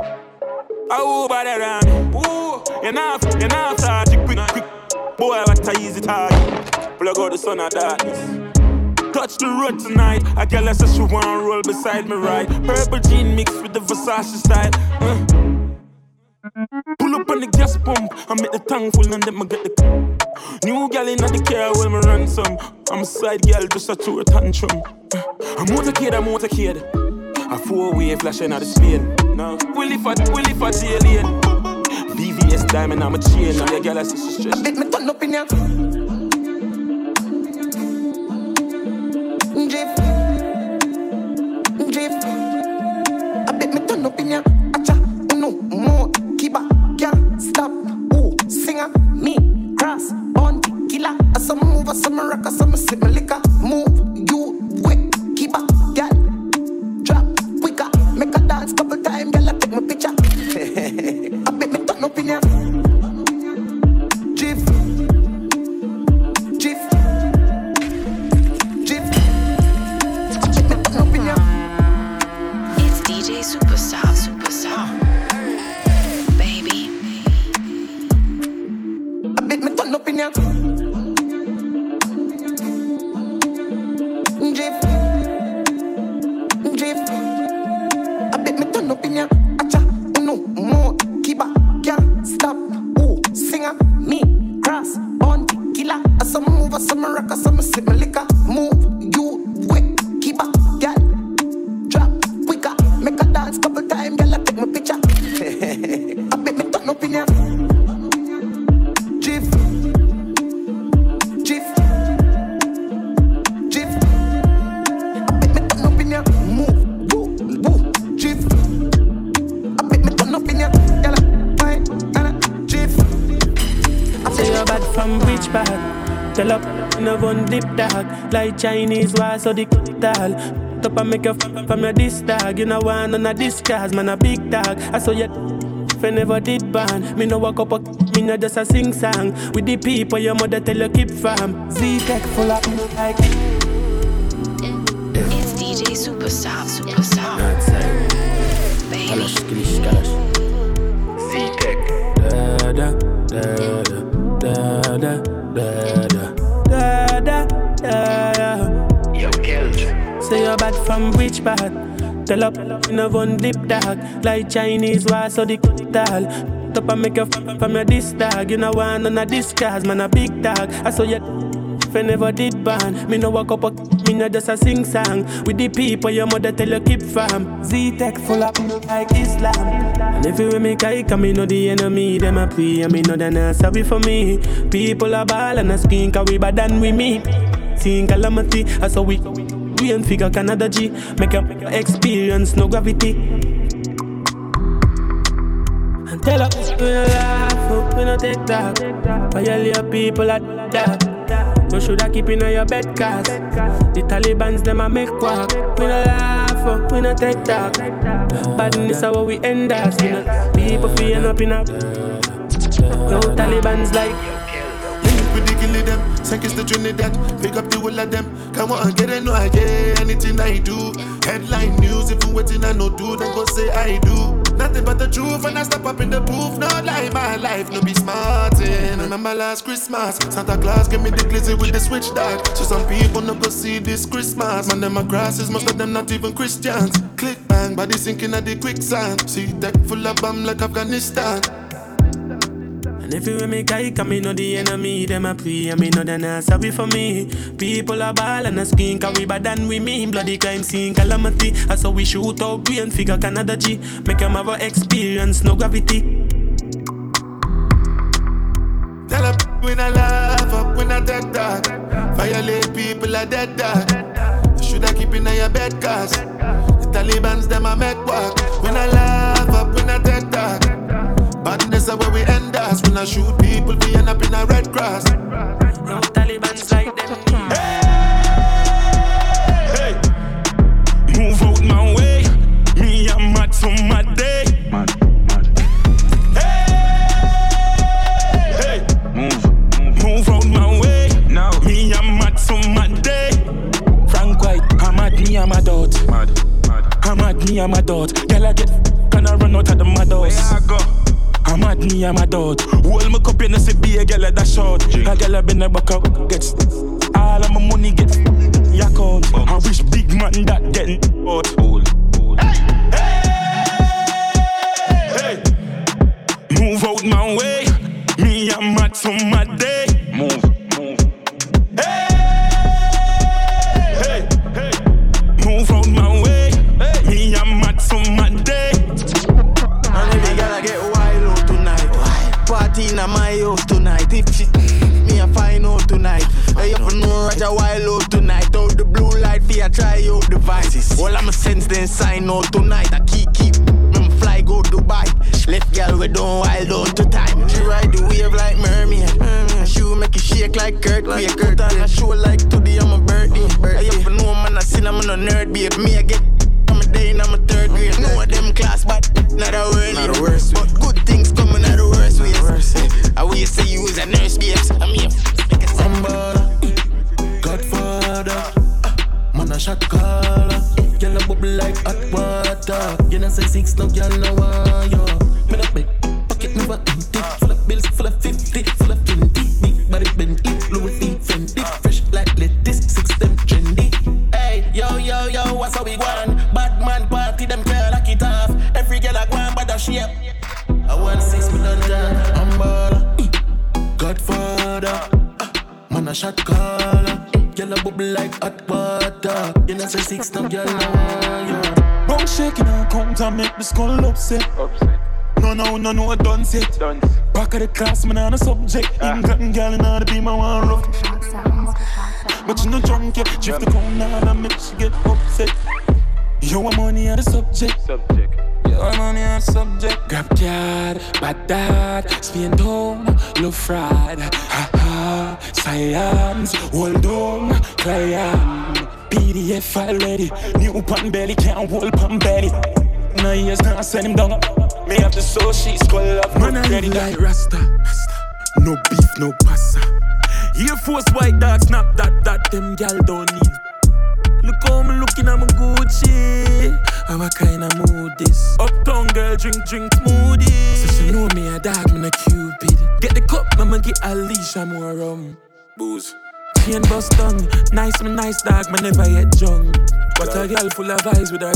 Oh, body around me. Ooh, you're not, you're not quick, quick. Boy, what a easy target. Plug out the sun of darkness. Touch the road tonight. I girl that says she wanna roll beside me, right? Purple jean mixed with the Versace style. Uh. Pull up on the gas pump, I make the tank full and then I get the new gal in the car when me ransom. I'm a side gal just a a tantrum. Uh. I'm motorcade, I'm motorcade. A four way flashing out the Spain. No, Willie for Willie for alien. VVS diamond, I'm a chain. Now your gal I see she stressed. Make me turn up in here. Kenya, Acha, no more. Kiba, Can, Stop, Oh, Singer, Me, Cross, On, Killer, As move, as I rock, some I sip my liquor, move. Chinese wall, so the tall. Top and make a f- from your this dog. You know one on a disguise, man a big dog. I saw you if I never did ban. Me no walk up, a, me no just a sing song. With the people your mother tell you keep fam. Z-Tech full of like. It's DJ Superstar, Superstar. Baby. Z-Tech. Da da da da da da da da bad from which part? Tell up in a one dip dog. Like Chinese war, so the tall. Top and make a f- from your this dog. You know, one on a disguise, man, a big dog. I saw you. If I never did ban, me no walk up, a, me no just a sing song. With the people your mother tell you keep fam. Z-Tech full up like Islam. And if you make I come, me know the enemy, them a play, and me know they not sorry for me. People are ball and a skin, cause we bad than we me seeing calamity. I saw we and figure Canada G. Make your experience no gravity. And tell her we no laugh, we no take that. Violate people at that. You shoulda keep in your bed cause the Taliban's them a make quack. We no laugh, we no take that. Badness how we end us. Know, people feeling up in a. No Taliban's like. Seconds to Trinidad, pick up the whole of them. Come on, get it, no, I get anything I do. Headline news, if you waiting, I no do, then go say I do. Nothing but the truth, and I step up in the booth. Not lie, my life, no be smarting. Remember last Christmas, Santa Claus gave me the glizzy with the switch dog. So some people no go see this Christmas. Man, them my grasses, most of them not even Christians. Click bang, body sinking at the quicksand. See deck full of bomb like Afghanistan. And if you me guy, come me know the enemy, them a pray, and me know they not sorry for me. People are ball and a skin, cause we bad than we mean. Bloody crime scene, calamity. That's how we shoot out brain, figure Canada G. Make them have a experience, no gravity. Tell a when I laugh up, when I dead dog. Violate people are dead dog. You shoulda keep in your bed, cause the Taliban's them a make walk. When I laugh where we end us. When I shoot people, we end up in a red cross. No Taliban's like them. Hey, move out my way. Me, I'm mad for my day. Mad, mad. Hey, hey, move, move out my way. Now, me, I'm mad for my day. Frank White, I'm mad, me, I'm a dot. Mad, mad. I'm mad, me, I'm a dot. Girl, I get can I run out of the mad house? Where I go? I'm mad, me, I'm a dot. Hold my cup in the be a girl at that short. A girl I been a buck up, gets all of my money get yak out. I wish big man that getting out. Hey, hey, hey, move out my way. Me, I'm mad for my day. Move, in my house tonight. If she me a find out tonight. I know Roger wild out tonight. Out the blue light, I try out devices. All I'ma sense then sign out tonight. I keep keep. Fly go Dubai. Left girl we don't wild out to time. She ride the wave like mermaid. She will make it shake like Kurt. Like Kurt on a show like today I'm a birthday. I ever know man I seen I'm a nerd babe. Me I get I'm a day and I'm a third grade. Know them class, but not a word. Not a worst But good things coming out the worst. I will you say you was a nurse, babes. I'm here. Godfather, uh, man a shot caller. Girl a bubble like hot water. You know say six, no girl no yo. Me no big pocket never empty. Full of bills, full of fifty, full of a shot caller. Girl a bubble like hot water. You know say six, no girl no want yo. Bone shaking and count and make the skull upset. upset. No, no, no, no, I done set. Back of the class, man, on a subject. Ah. England girl, and all the be my one rough. But you no drunk yet. Drift the cone out and make she get upset. You I'm money on the subject. Subject. Money on subject. Grab card, bad dad, Spain down, love fraud. Ha ha, science, hold on, client. PDF file ready. New pan belly, can't hold pan belly. No years now, send him down. Me have the soul, she's skull up. Man, I ready like Rasta. No beef, no pasta. Air Force white dog, snap that, that them gal don't need. Look how me looking, I'm a Gucci. How I kinda mood this? Uptown girl, drink, drink smoothie. So she know me a dog, me a cupid. Get the cup, I'ma get a leash, I'm more rum. Booze. Chain bust tongue, nice me nice dog, me never yet drunk. But a girl full of eyes with her.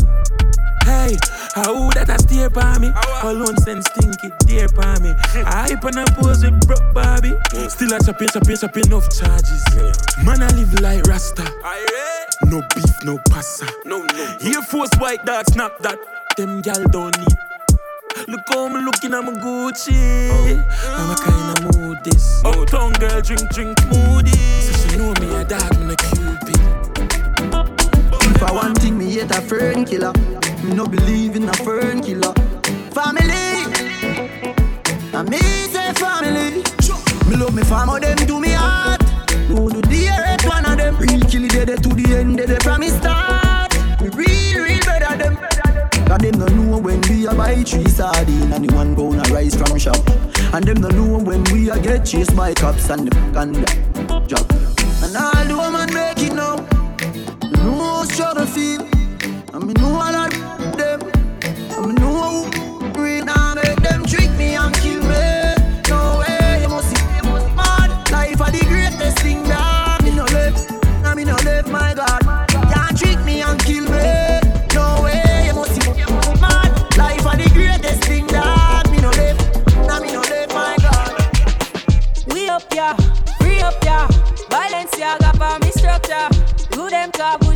Hey, how that a stare by me? Alone send stinky dear by me. I hype and I pose with broke Barbie. Still I'm a chopping, chopping, chopping enough charges. Man, I live like Rasta. No beef, no pasta. No, no. Air Force white dog, snap that. Them gal don't need. Look how me looking, I'm a Gucci. Oh. I'm a kinda mood this. Uptown girl, drink, drink, moody. So she know me a dog, me a cupid. If I one thing, me hate a fern killer. Me no believe in a fern killer. Family, I me say family. Me love me farmer, them do me heart. Who do the hurt one of Real kill it, they to the end, they from me start. Me real, real better them. Cause them no know when we a buy three sardine and the one pound a rice from shop. And them no know when we a get chased by cops and the and the job. And all the woman make it now. No struggle feel. I mean, no all of them. I no who read and make them trick me and kill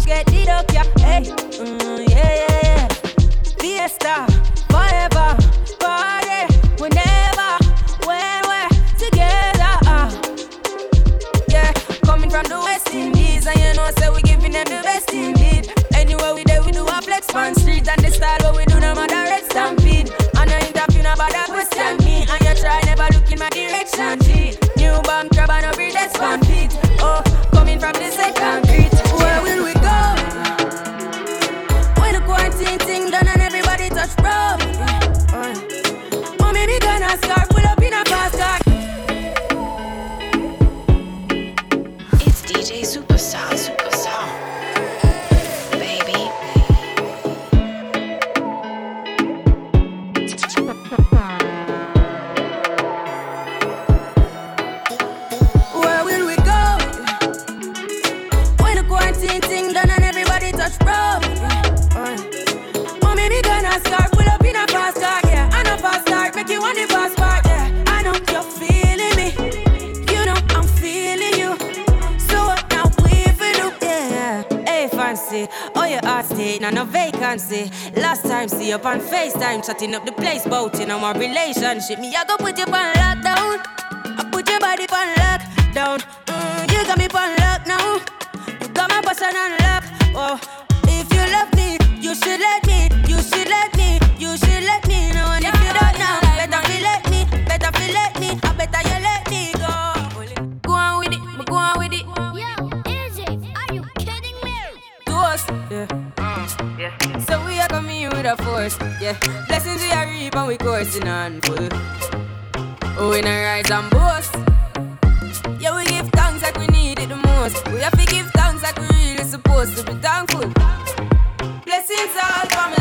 get the duck, yeah. Hey, mm, yeah, yeah, yeah. Fiesta, forever, party, whenever, when we're together. Uh. Yeah, coming from the West Indies, and you know, say so we giving them the best indeed. Anywhere we there, we do a flex on streets and the style what we do, no matter red stampede. And I ain't talking about that question me, and you try never look in my direction, G. New bank on no vacancy. Last time, see up on FaceTime, chatting up the place, bout on my relationship. Me, I go put you on lockdown. I put your body on lockdown. Mm, you got me on lock now. You got my person on lock. Oh, if you love me, you should let me. You should let me. You should let me. force. Yeah, blessings we are reap and we coursing on full. Oh, we not rise and boast. Yeah, we give thanks like we need it the most. We have to give thanks like we really supposed to be thankful. Blessings all from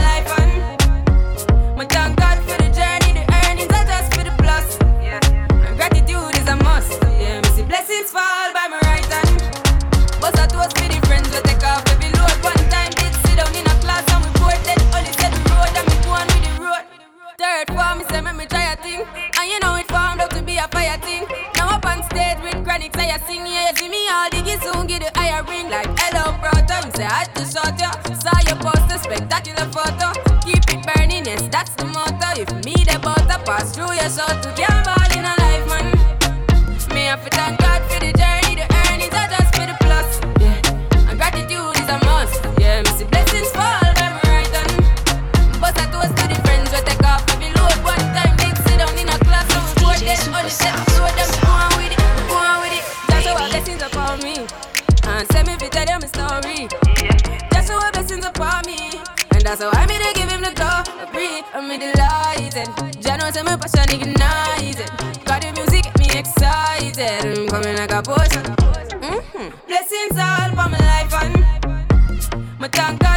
Biggie soon get the higher ring like hello brother. You say I had to shut ya. Saw your poster, spectacular photo. Keep it burning, yes that's the motto. If me the butter pass through your soul to get Passion ignited. Got the music, get me excited. I'm coming like a poison. Mm-hmm. Blessings all for my life and my tongue.